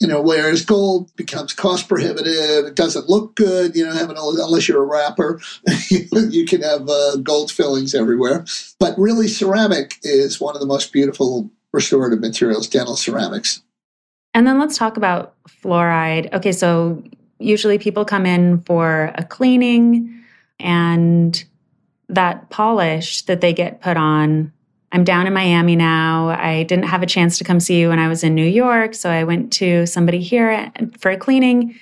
you know, whereas gold becomes cost prohibitive, it doesn't look good, you know, unless you're a rapper, you can have uh, gold fillings everywhere. But really, ceramic is one of the most beautiful restorative materials, dental ceramics. And then let's talk about fluoride. Okay, so usually people come in for a cleaning and that polish that they get put on. I'm down in Miami now. I didn't have a chance to come see you when I was in New York. So I went to somebody here for a cleaning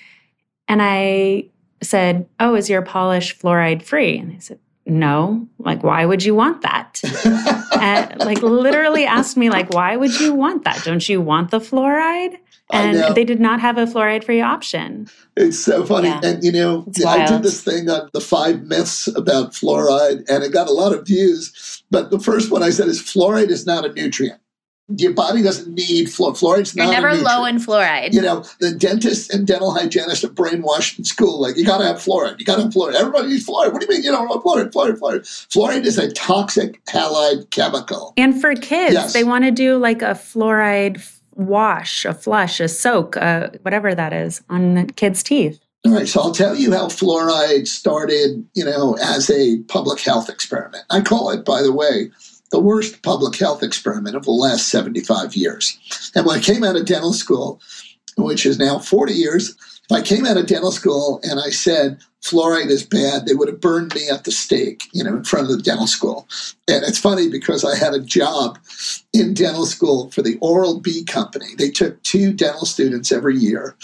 and I said, Oh, is your polish fluoride free? And they said, No. Like, why would you want that? and, like, literally asked me, like, why would you want that? Don't you want the fluoride? And they did not have a fluoride free option. It's so funny. Yeah. And, you know, It's I did this thing on the five myths about fluoride, and it got a lot of views. But the first one I said is fluoride is not a nutrient. Your body doesn't need fluoride. Fluoride's You're not never low in fluoride. you know, the dentists and dental hygienists are brainwashed in school. Like, you got to have fluoride. You got to have fluoride. Everybody needs fluoride. What do you mean you don't want fluoride? Fluoride, fluoride. Fluoride is a toxic halide chemical. And for kids, Yes. they want to do like a fluoride wash, a flush, a soak, uh, whatever that is on the kids' teeth. All right, so I'll tell you how fluoride started, you know, as a public health experiment. I call it, by the way, the worst public health experiment of the last 75 years. And when I came out of dental school, which is now 40 years, if I came out of dental school and I said fluoride is bad, they would have burned me at the stake, you know, in front of the dental school. And it's funny because I had a job in dental school for the Oral B Company. They took two dental students every year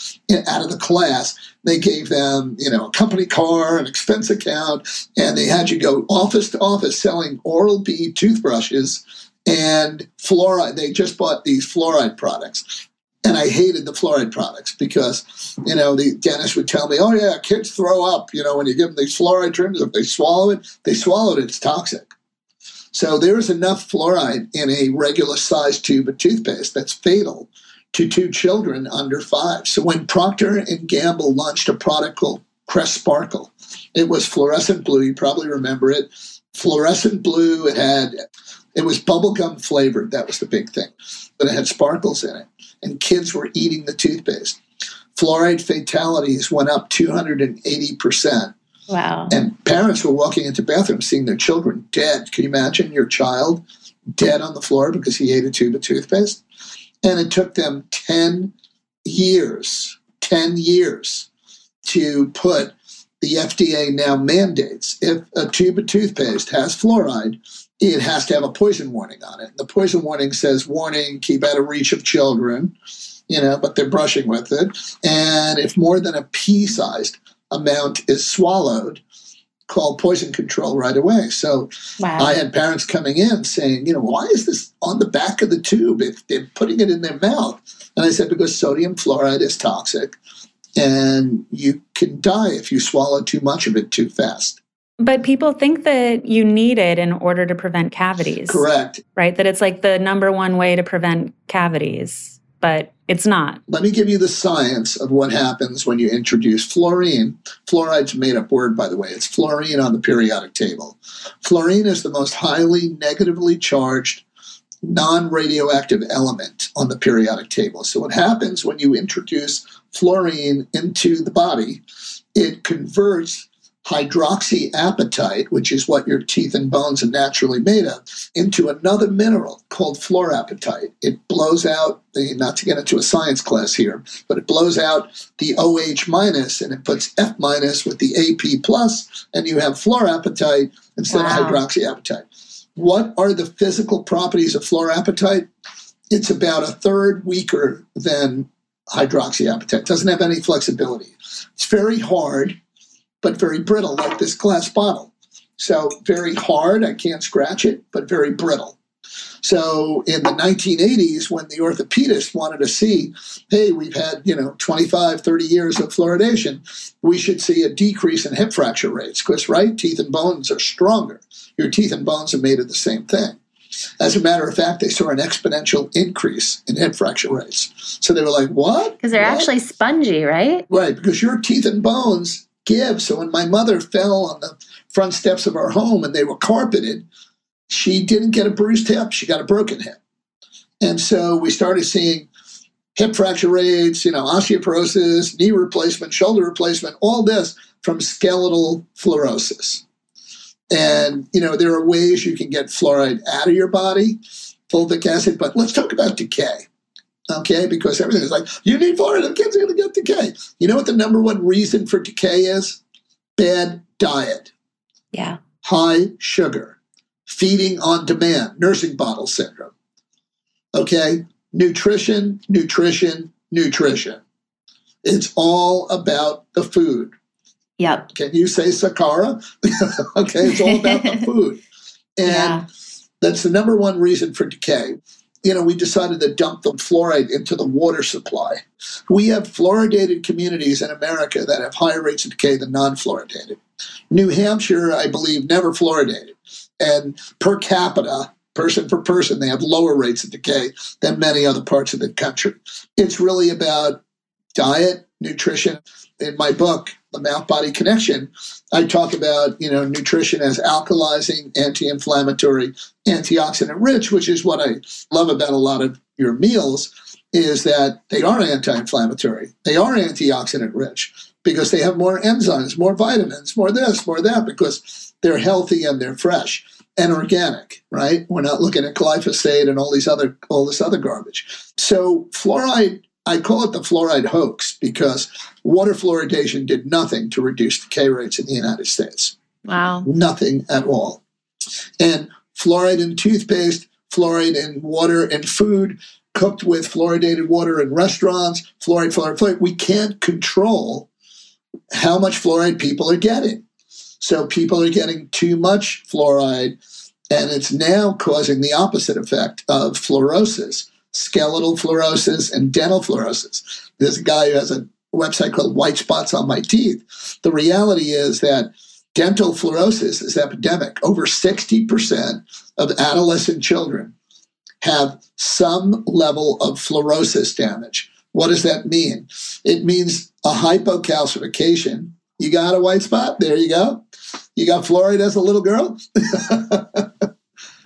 out of the class. They gave them, you know, a company car, an expense account, and they had you go office to office selling Oral B toothbrushes and fluoride. They just bought these fluoride products. And I hated the fluoride products because, you know, the dentist would tell me, oh, yeah, kids throw up, you know, when you give them these fluoride trims. If they swallow it, they swallow it, it's toxic. So there is enough fluoride in a regular sized tube of toothpaste that's fatal to two children under five. So when Procter and Gamble launched a product called Crest Sparkle, it was fluorescent blue. You probably remember it. Fluorescent blue. It had it was bubblegum flavored. That was the big thing. But it had sparkles in it. And kids were eating the toothpaste. Fluoride fatalities went up 280%. Wow. And parents were walking into bathrooms seeing their children dead. Can you imagine your child dead on the floor because he ate a tube of toothpaste? And it took them 10 years, 10 years to put the FDA now mandates if a tube of toothpaste has fluoride, it has to have a poison warning on it. The poison warning says, warning, keep out of reach of children, you know, but they're brushing with it. And if more than a pea sized amount is swallowed, call poison control right away. So Wow. I had parents coming in saying, you know, why is this on the back of the tube if they're putting it in their mouth? And I said, because sodium fluoride is toxic and you can die if you swallow too much of it too fast. But people think that you need it in order to prevent cavities. Correct. Right? That it's like the number one way to prevent cavities, but it's not. Let me give you the science of what happens when you introduce fluorine. Fluoride's a made up word, by the way. It's fluorine on the periodic table. Fluorine is the most highly negatively charged non radioactive element on the periodic table. So, what happens when you introduce fluorine into the body, it converts hydroxyapatite, which is what your teeth and bones are naturally made of, into another mineral called fluorapatite. It blows out the, not to get into a science class here, but it blows out the OH minus and it puts F minus with the AP plus, and you have fluorapatite instead Wow. of hydroxyapatite. What are the physical properties of fluorapatite? It's about a third weaker than hydroxyapatite. It doesn't have any flexibility. It's very hard, but very brittle, like this glass bottle. So very hard, I can't scratch it, but very brittle. So in the 1980s, when the orthopedist wanted to see, hey, we've had, you know, 25, 30 years of fluoridation, we should see a decrease in hip fracture rates because, right, teeth and bones are stronger. Your teeth and bones are made of the same thing. As a matter of fact, they saw an exponential increase in hip fracture rates. So they were like, what? Because they're What? actually spongy, right? Right, because your teeth and bones give. So when my mother fell on the front steps of our home and they were carpeted, she didn't get a bruised hip, she got a broken hip. And so we started seeing hip fracture rates, you know, osteoporosis, knee replacement, shoulder replacement, all this from skeletal fluorosis. And, you know, there are ways you can get fluoride out of your body, fulvic acid, but let's talk about decay. Okay, because everything is like, you need fluoride, the kids are going to get decay. You know what the number one reason for decay is? Bad diet, Yeah. high sugar, feeding on demand, nursing bottle syndrome. Okay, nutrition, nutrition, nutrition. It's all about the food. Yep. Can you say Sakara? okay, it's all about the food. And Yeah. that's the number one reason for decay. You know, we decided to dump the fluoride into the water supply. We have fluoridated communities in America that have higher rates of decay than non fluoridated. New Hampshire, I believe, never fluoridated. And per capita, person for person, they have lower rates of decay than many other parts of the country. It's really about diet, nutrition. In my book, The Mouth Body Connection, I talk about, you know, nutrition as alkalizing, anti-inflammatory, antioxidant rich, which is what I love about a lot of your meals is that they are anti-inflammatory. They are antioxidant rich because they have more enzymes, more vitamins, more this, more that because they're healthy and they're fresh and organic, right? We're not looking at glyphosate and all these other all this other garbage. So fluoride I call it the fluoride hoax because water fluoridation did nothing to reduce decay rates in the United States. Wow. Nothing at all. And fluoride in toothpaste, fluoride in water and food, cooked with fluoridated water in restaurants, fluoride, fluoride, fluoride. We can't control how much fluoride people are getting. So people are getting too much fluoride, and it's now causing the opposite effect of fluorosis skeletal fluorosis and dental fluorosis. A guy who has a website called White Spots on My Teeth. The reality is that dental fluorosis is epidemic. Over 60% of adolescent children have some level of fluorosis damage. What does that mean? It means a hypocalcification. You got a white spot? There you go. You got fluoride as a little girl?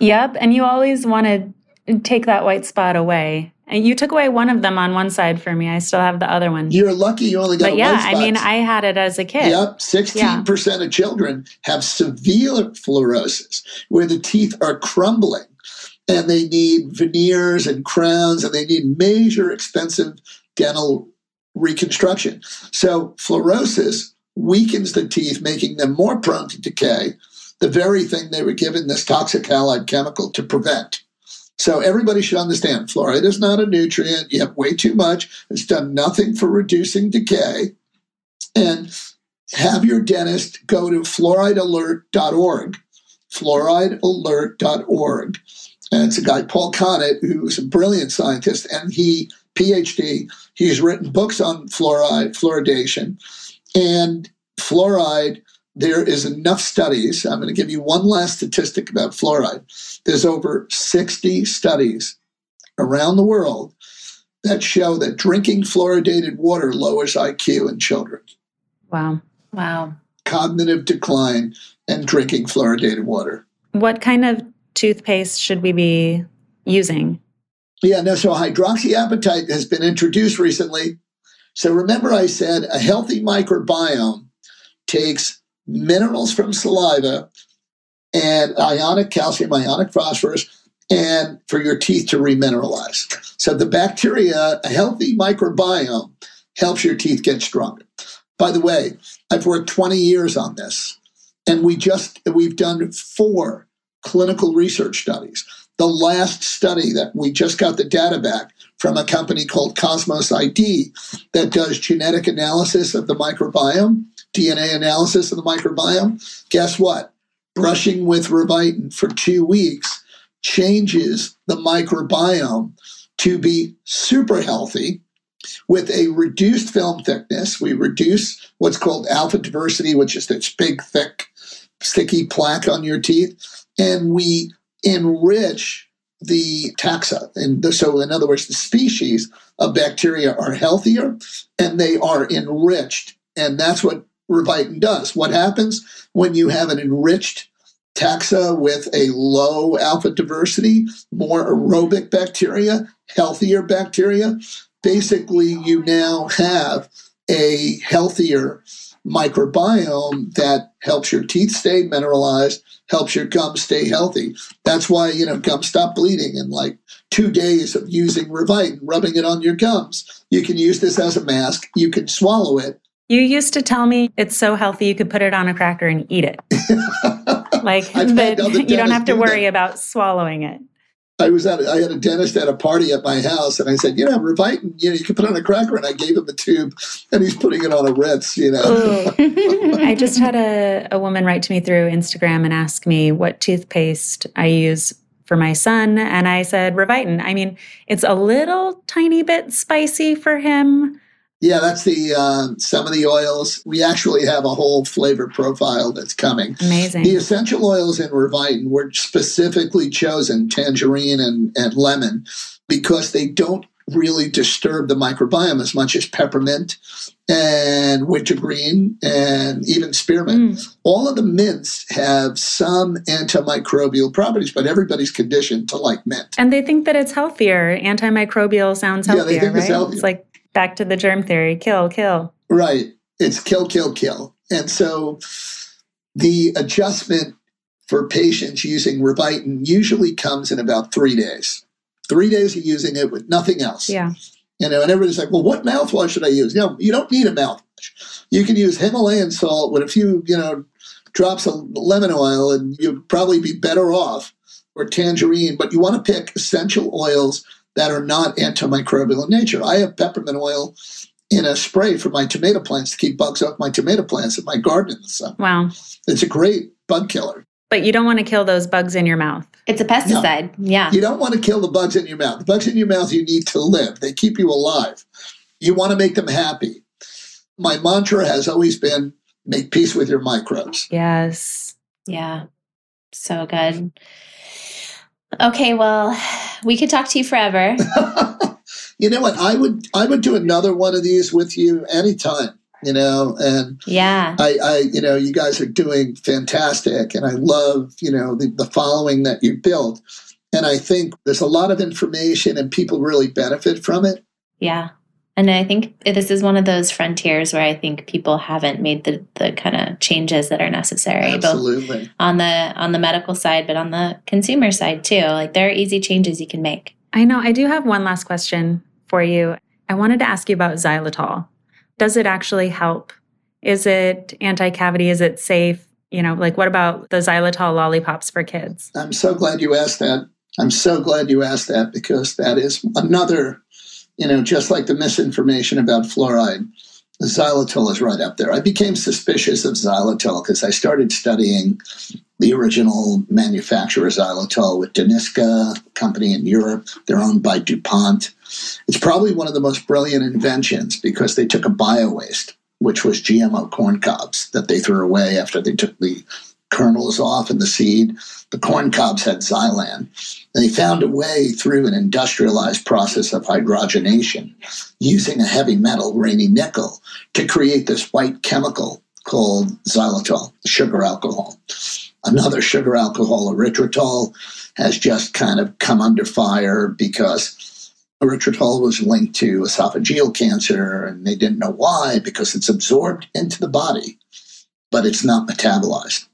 Yep. And you always want to take that white spot away. And you took away one of them on one side for me. I still have the other one. You're lucky you only got but yeah. I mean, I had it as a kid. Yep, 16% of children have severe fluorosis where the teeth are crumbling and they need veneers and crowns and they need major expensive dental reconstruction. So, fluorosis weakens the teeth, making them more prone to decay, the very thing they were given this toxic halide chemical to prevent. So everybody should understand fluoride is not a nutrient. You have way too much. It's done nothing for reducing decay. And have your dentist go to fluoridealert.org, fluoridealert.org. And it's a guy, Paul Connett, who's a brilliant scientist, and he, PhD, he's written books on fluoride, fluoridation. And fluoride, there is enough studies. I'm going to give you one last statistic about fluoride. There's over 60 studies around the world that show that drinking fluoridated water lowers IQ in children, Wow. Wow. cognitive decline, and drinking fluoridated water. What kind of toothpaste should we be using? Yeah, no, so hydroxyapatite has been introduced recently. So remember, I said a healthy microbiome takes minerals from saliva and ionic calcium, ionic phosphorus, and for your teeth to remineralize. So the bacteria, a healthy microbiome, helps your teeth get stronger. By the way, I've worked 20 years on this, and we just we've done four clinical research studies. The last study that we just got the data back from a company called Cosmos ID that does genetic analysis of the microbiome, DNA analysis of the microbiome. Guess what? Brushing with Revitin for two weeks changes the microbiome to be super healthy with a reduced film thickness. We reduce what's called alpha diversity, which is this big, thick, sticky plaque on your teeth. And we enrich the taxa. And so, in other words, the species of bacteria are healthier and they are enriched. And that's what Revitin does. What happens when you have an enriched taxa with a low alpha diversity, more aerobic bacteria, healthier bacteria? Basically, you now have a healthier microbiome that helps your teeth stay mineralized, helps your gums stay healthy. That's why, you know, gums stop bleeding in like two days of using Revitin, rubbing it on your gums. You can use this as a mask. You can swallow it. You used to tell me it's so healthy you could put it on a cracker and eat it. like that you don't have to worry about swallowing it. I was at a, I had a dentist at a party at my house, and I said, you know, Revitin, you know, you can put on a cracker, and I gave him a tube, and he's putting it on a Ritz, you know. I just had a, a woman write to me through Instagram and ask me what toothpaste I use for my son, and I said Revitin. I mean, it's a little tiny bit spicy for him, yeah, that's the uh, some of the oils. We actually have a whole flavor profile that's coming. Amazing. The essential oils in Revitin were specifically chosen tangerine and, and lemon because they don't really disturb the microbiome as much as peppermint and wintergreen and even spearmint. Mm. All of the mints have some antimicrobial properties, but everybody's conditioned to like mint. And they think that it's healthier. Antimicrobial sounds healthier, yeah, they think right? It's, healthier. it's like back to the germ theory kill, kill. Right. It's kill, kill, kill. And so the adjustment for patients using Revitin usually comes in about three days. Three days of using it with nothing else. Yeah. You know, and everybody's like, well, what mouthwash should I use? You know, you don't need a mouthwash. You can use Himalayan salt with a few, you know, drops of lemon oil, and you'd probably be better off, or tangerine. But you want to pick essential oils that are not antimicrobial in nature. I have peppermint oil in a spray for my tomato plants to keep bugs off my tomato plants in my garden in the summer. Wow. It's a great bug killer. But you don't want to kill those bugs in your mouth. It's a pesticide. No. Yeah. You don't want to kill the bugs in your mouth. The bugs in your mouth you need to live. They keep you alive. You want to make them happy. My mantra has always been make peace with your microbes. Yes. Yeah. So good. Okay, well, we could talk to you forever. you know what? I would I would do another one of these with you anytime. You know, and yeah, I, I, you know, you guys are doing fantastic, and I love, you know, the, the following that you built, and I think there's a lot of information, and people really benefit from it. Yeah, and I think this is one of those frontiers where I think people haven't made the, the kind of changes that are necessary. Absolutely. Both on the on the medical side, but on the consumer side too. Like there are easy changes you can make. I know. I do have one last question for you. I wanted to ask you about xylitol. Does it actually help? Is it anti-cavity? Is it safe? You know, like what about the xylitol lollipops for kids? I'm so glad you asked that. I'm so glad you asked that because that is another you know, just like the misinformation about fluoride, xylitol is right up there. I became suspicious of xylitol because I started studying the original manufacturer xylitol with Danisco, company in Europe. They're owned by DuPont. It's probably one of the most brilliant inventions because they took a bio waste, which was GMO corn cobs that they threw away after they took the kernels off in the seed. The corn cobs had xylan. They found a way through an industrialized process of hydrogenation using a heavy metal, Raney nickel, to create this white chemical called xylitol, sugar alcohol. Another sugar alcohol, erythritol, has just kind of come under fire because erythritol was linked to esophageal cancer and they didn't know why because it's absorbed into the body but it's not metabolized.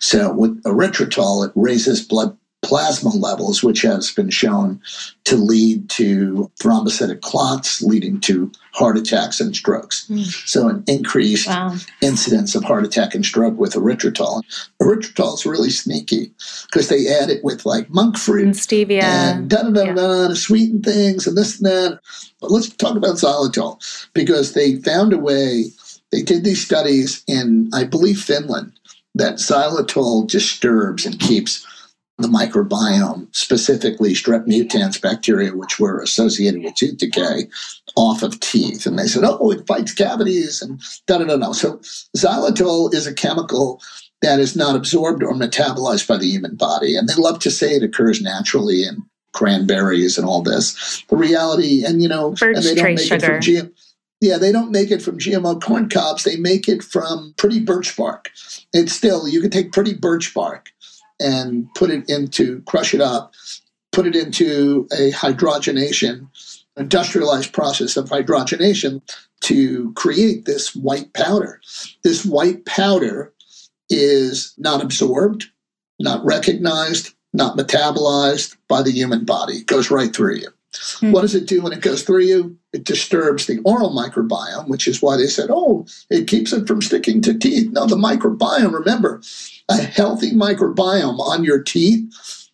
So with erythritol, it raises blood plasma levels, which has been shown to lead to thrombocytic clots, leading to heart attacks and strokes. Mm. So an increased wow. incidence of heart attack and stroke with erythritol. Erythritol is really sneaky because they add it with like monk fruit and stevia and da da da da to sweeten things and this and that. But let's talk about xylitol because they found a way they did these studies in, I believe, Finland, that xylitol disturbs and keeps the microbiome, specifically strep mutans bacteria, which were associated with tooth decay, off of teeth. And they said, oh, it fights cavities and da da da da. So xylitol is a chemical that is not absorbed or metabolized by the human body. And they love to say it occurs naturally in cranberries and all this. The reality, and you know, Birch and they don't make sugar. it from GM. Yeah, they don't make it from GMO corn cobs. They make it from pretty birch bark. It's still, you can take pretty birch bark and put it into, crush it up, put it into a hydrogenation, industrialized process of hydrogenation to create this white powder. This white powder is not absorbed, not recognized, not metabolized by the human body. It goes right through you. Hmm. What does it do when it goes through you? It disturbs the oral microbiome, which is why they said, oh, it keeps it from sticking to teeth. No, the microbiome, remember, a healthy microbiome on your teeth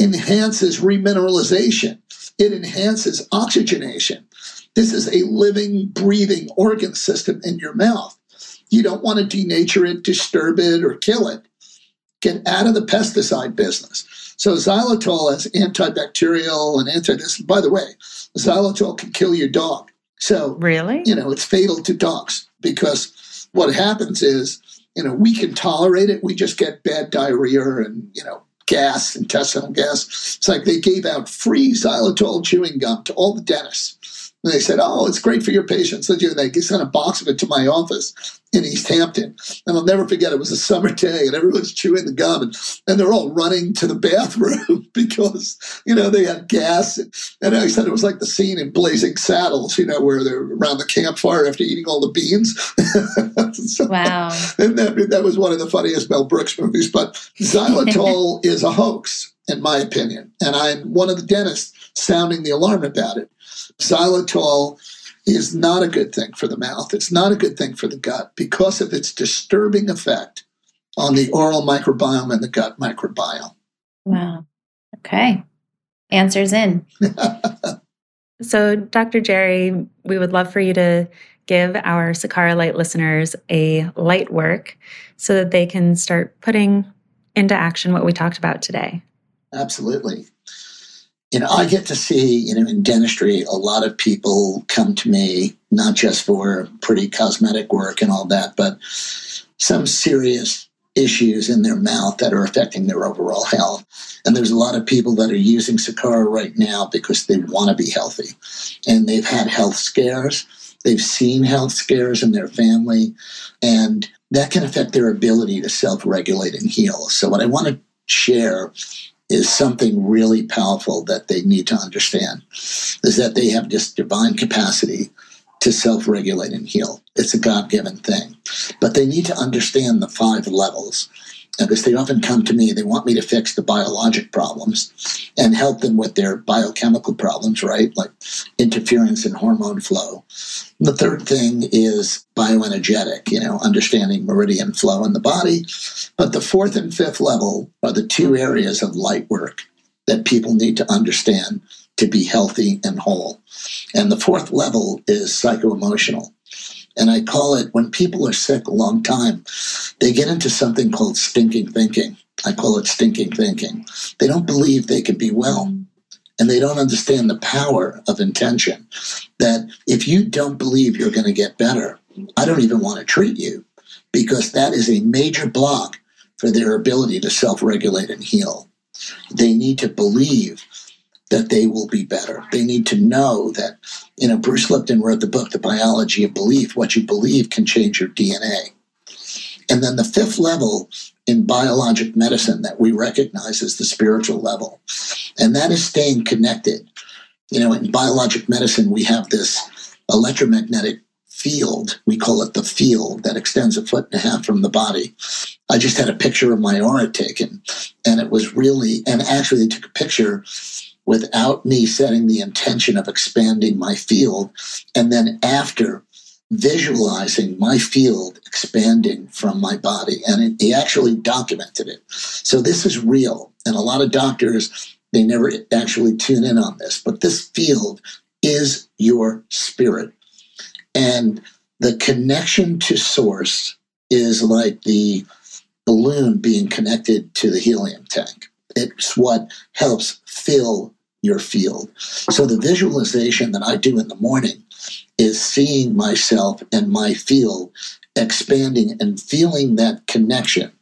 enhances remineralization, it enhances oxygenation. This is a living, breathing organ system in your mouth. You don't want to denature it, disturb it, or kill it. Get out of the pesticide business. So xylitol has antibacterial and anti this. By the way, xylitol can kill your dog. So Really? you know, it's fatal to dogs because what happens is, you know, we can tolerate it. We just get bad diarrhea and, you know, gas, intestinal gas. It's like they gave out free xylitol chewing gum to all the dentists. And they said, oh, it's great for your patients. They sent a box of it to my office in East Hampton. And I'll never forget, it was a summer day and everyone's chewing the gum and, and they're all running to the bathroom because, you know, they had gas. And I said it was like the scene in Blazing Saddles, you know, where they're around the campfire after eating all the beans. So- Wow. and that, that was one of the funniest Mel Brooks movies. But xylitol is a hoax, in my opinion. And I'm one of the dentists sounding the alarm about it. Xylitol is not a good thing for the mouth. It's not a good thing for the gut because of its disturbing effect on the oral microbiome and the gut microbiome. Wow. Okay. Answers in. So, Dr. Gerry, we would love for you to give our Sakara Life listeners a light work so that they can start putting into action what we talked about today. Absolutely. You know, I get to see, you know, in dentistry, a lot of people come to me, not just for pretty cosmetic work and all that, but some serious issues in their mouth that are affecting their overall health. And there's a lot of people that are using Sakara right now because they want to be healthy and they've had health scares. They've seen health scares in their family, and that can affect their ability to self regulate and heal. So, what I want to share is something really powerful that they need to understand is that they have this divine capacity to self regulate and heal. It's a God given thing. But they need to understand the five levels because they often come to me, they want me to fix the biologic problems and help them with their biochemical problems, right? Like interference in hormone flow. And the third thing is bioenergetic, you know, understanding meridian flow in the body. But the fourth and fifth level are the two areas of light work that people need to understand to be healthy and whole. And the fourth level is psycho-emotional. And I call it when people are sick a long time, they get into something called stinking thinking. I call it stinking thinking. They don't believe they can be well. And they don't understand the power of intention. That if you don't believe you're going to get better, I don't even want to treat you because that is a major block for their ability to self regulate and heal. They need to believe that they will be better. They need to know that, you know, Bruce Lipton wrote the book, The Biology of Belief. What you believe can change your DNA. And then the fifth level in biologic medicine that we recognize is the spiritual level. And that is staying connected. You know, in biologic medicine, we have this electromagnetic field. We call it the field that extends a foot and a half from the body. I just had a picture of my aura taken, and it was really, and actually, they took a picture without me setting the intention of expanding my field. And then after visualizing my field expanding from my body, and it, he actually documented it. So this is real. And a lot of doctors, they never actually tune in on this, but this field is your spirit. And the connection to source is like the balloon being connected to the helium tank. It's what helps fill your field. So the visualization that I do in the morning is seeing myself and my field expanding and feeling that connection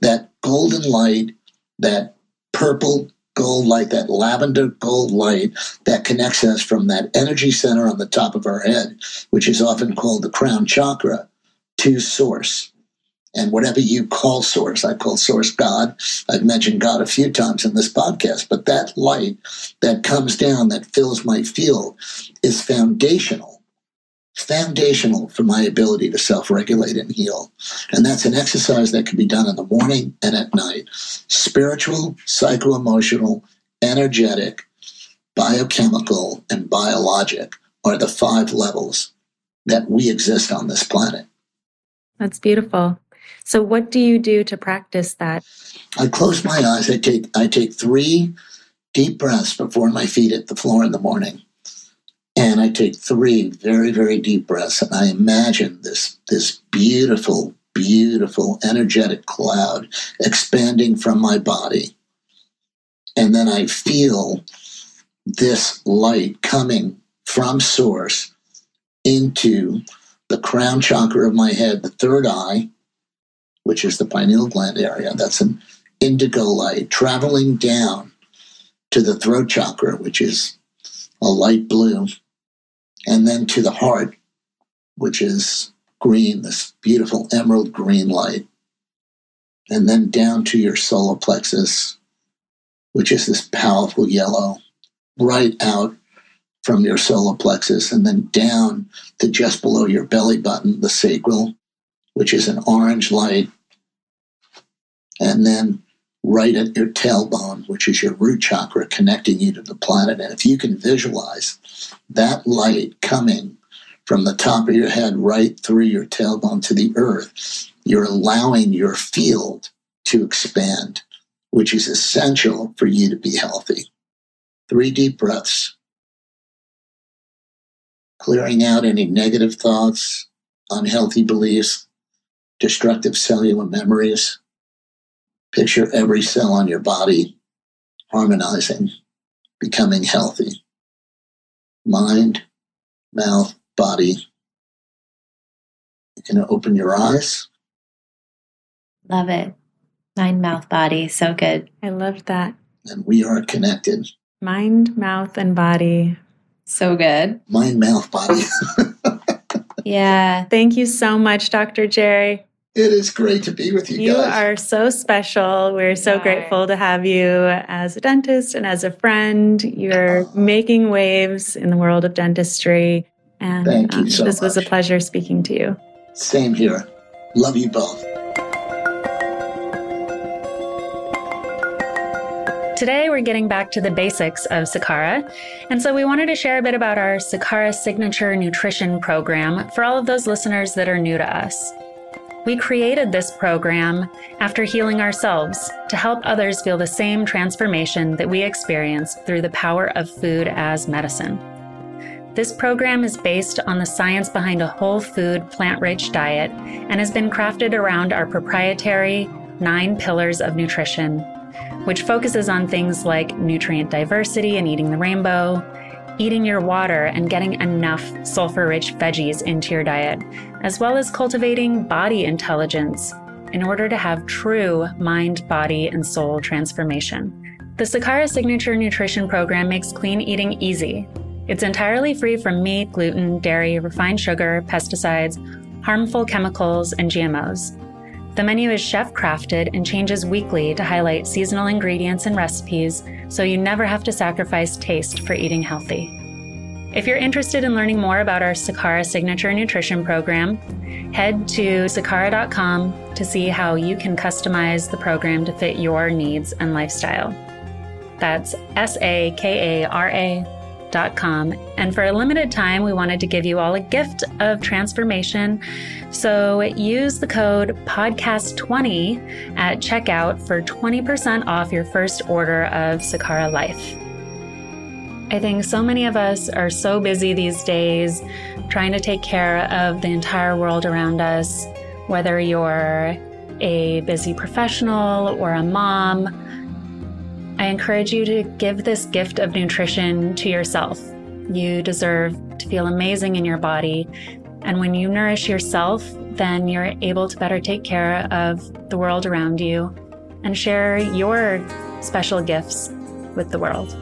that golden light, that purple gold light, that lavender gold light that connects us from that energy center on the top of our head, which is often called the crown chakra, to source. And whatever you call source, I call source God. I've mentioned God a few times in this podcast, but that light that comes down, that fills my field, is foundational foundational for my ability to self regulate and heal. And that's an exercise that can be done in the morning and at night. Spiritual, psycho emotional, energetic, biochemical, and biologic are the five levels that we exist on this planet. That's beautiful. So what do you do to practice that? I close my eyes. I take I take 3 deep breaths before my feet hit the floor in the morning. And I take three very, very deep breaths and I imagine this, this beautiful, beautiful, energetic cloud expanding from my body. And then I feel this light coming from source into the crown chakra of my head, the third eye, which is the pineal gland area. That's an indigo light traveling down to the throat chakra, which is a light blue and then to the heart, which is green, this beautiful emerald green light, and then down to your solar plexus, which is this powerful yellow, right out from your solar plexus, and then down to just below your belly button, the sacral, which is an orange light, and then right at your tailbone, which is your root chakra connecting you to the planet. And if you can visualize that light coming from the top of your head right through your tailbone to the earth, you're allowing your field to expand, which is essential for you to be healthy. Three deep breaths, clearing out any negative thoughts, unhealthy beliefs, destructive cellular memories Picture every cell on your body harmonizing, becoming healthy. Mind, mouth, body. You can open your eyes. Love it. Mind, mouth, body. So good. I loved that. And we are connected. Mind, mouth, and body. So good. Mind, mouth, body. yeah. Thank you so much, Dr. Gerry. It is great to be with you, you guys. are so special. We're so grateful to have you as a dentist and as a friend. You're making waves in the world of dentistry. And Thank you um, so this much. was a pleasure speaking to you. Same here. Love you both. Today, we're getting back to the basics of Sakara. And so, we wanted to share a bit about our Sakara Signature Nutrition Program for all of those listeners that are new to us. We created this program after healing ourselves to help others feel the same transformation that we experienced through the power of food as medicine. This program is based on the science behind a whole food, plant rich diet and has been crafted around our proprietary nine pillars of nutrition, which focuses on things like nutrient diversity and eating the rainbow, eating your water and getting enough sulfur rich veggies into your diet, as well as cultivating body intelligence in order to have true mind, body, and soul transformation. The Sakara Signature Nutrition Program makes clean eating easy. It's entirely free from meat, gluten, dairy, refined sugar, pesticides, harmful chemicals, and GMOs. The menu is chef crafted and changes weekly to highlight seasonal ingredients and recipes so you never have to sacrifice taste for eating healthy. If you're interested in learning more about our Sakara Signature Nutrition Program, head to sakara.com to see how you can customize the program to fit your needs and lifestyle. That's S A K A R A And for a limited time, we wanted to give you all a gift of transformation. So use the code podcast20 at checkout for 20% off your first order of Sakara Life. I think so many of us are so busy these days trying to take care of the entire world around us, whether you're a busy professional or a mom I encourage you to give this gift of nutrition to yourself. You deserve to feel amazing in your body. And when you nourish yourself, then you're able to better take care of the world around you and share your special gifts with the world.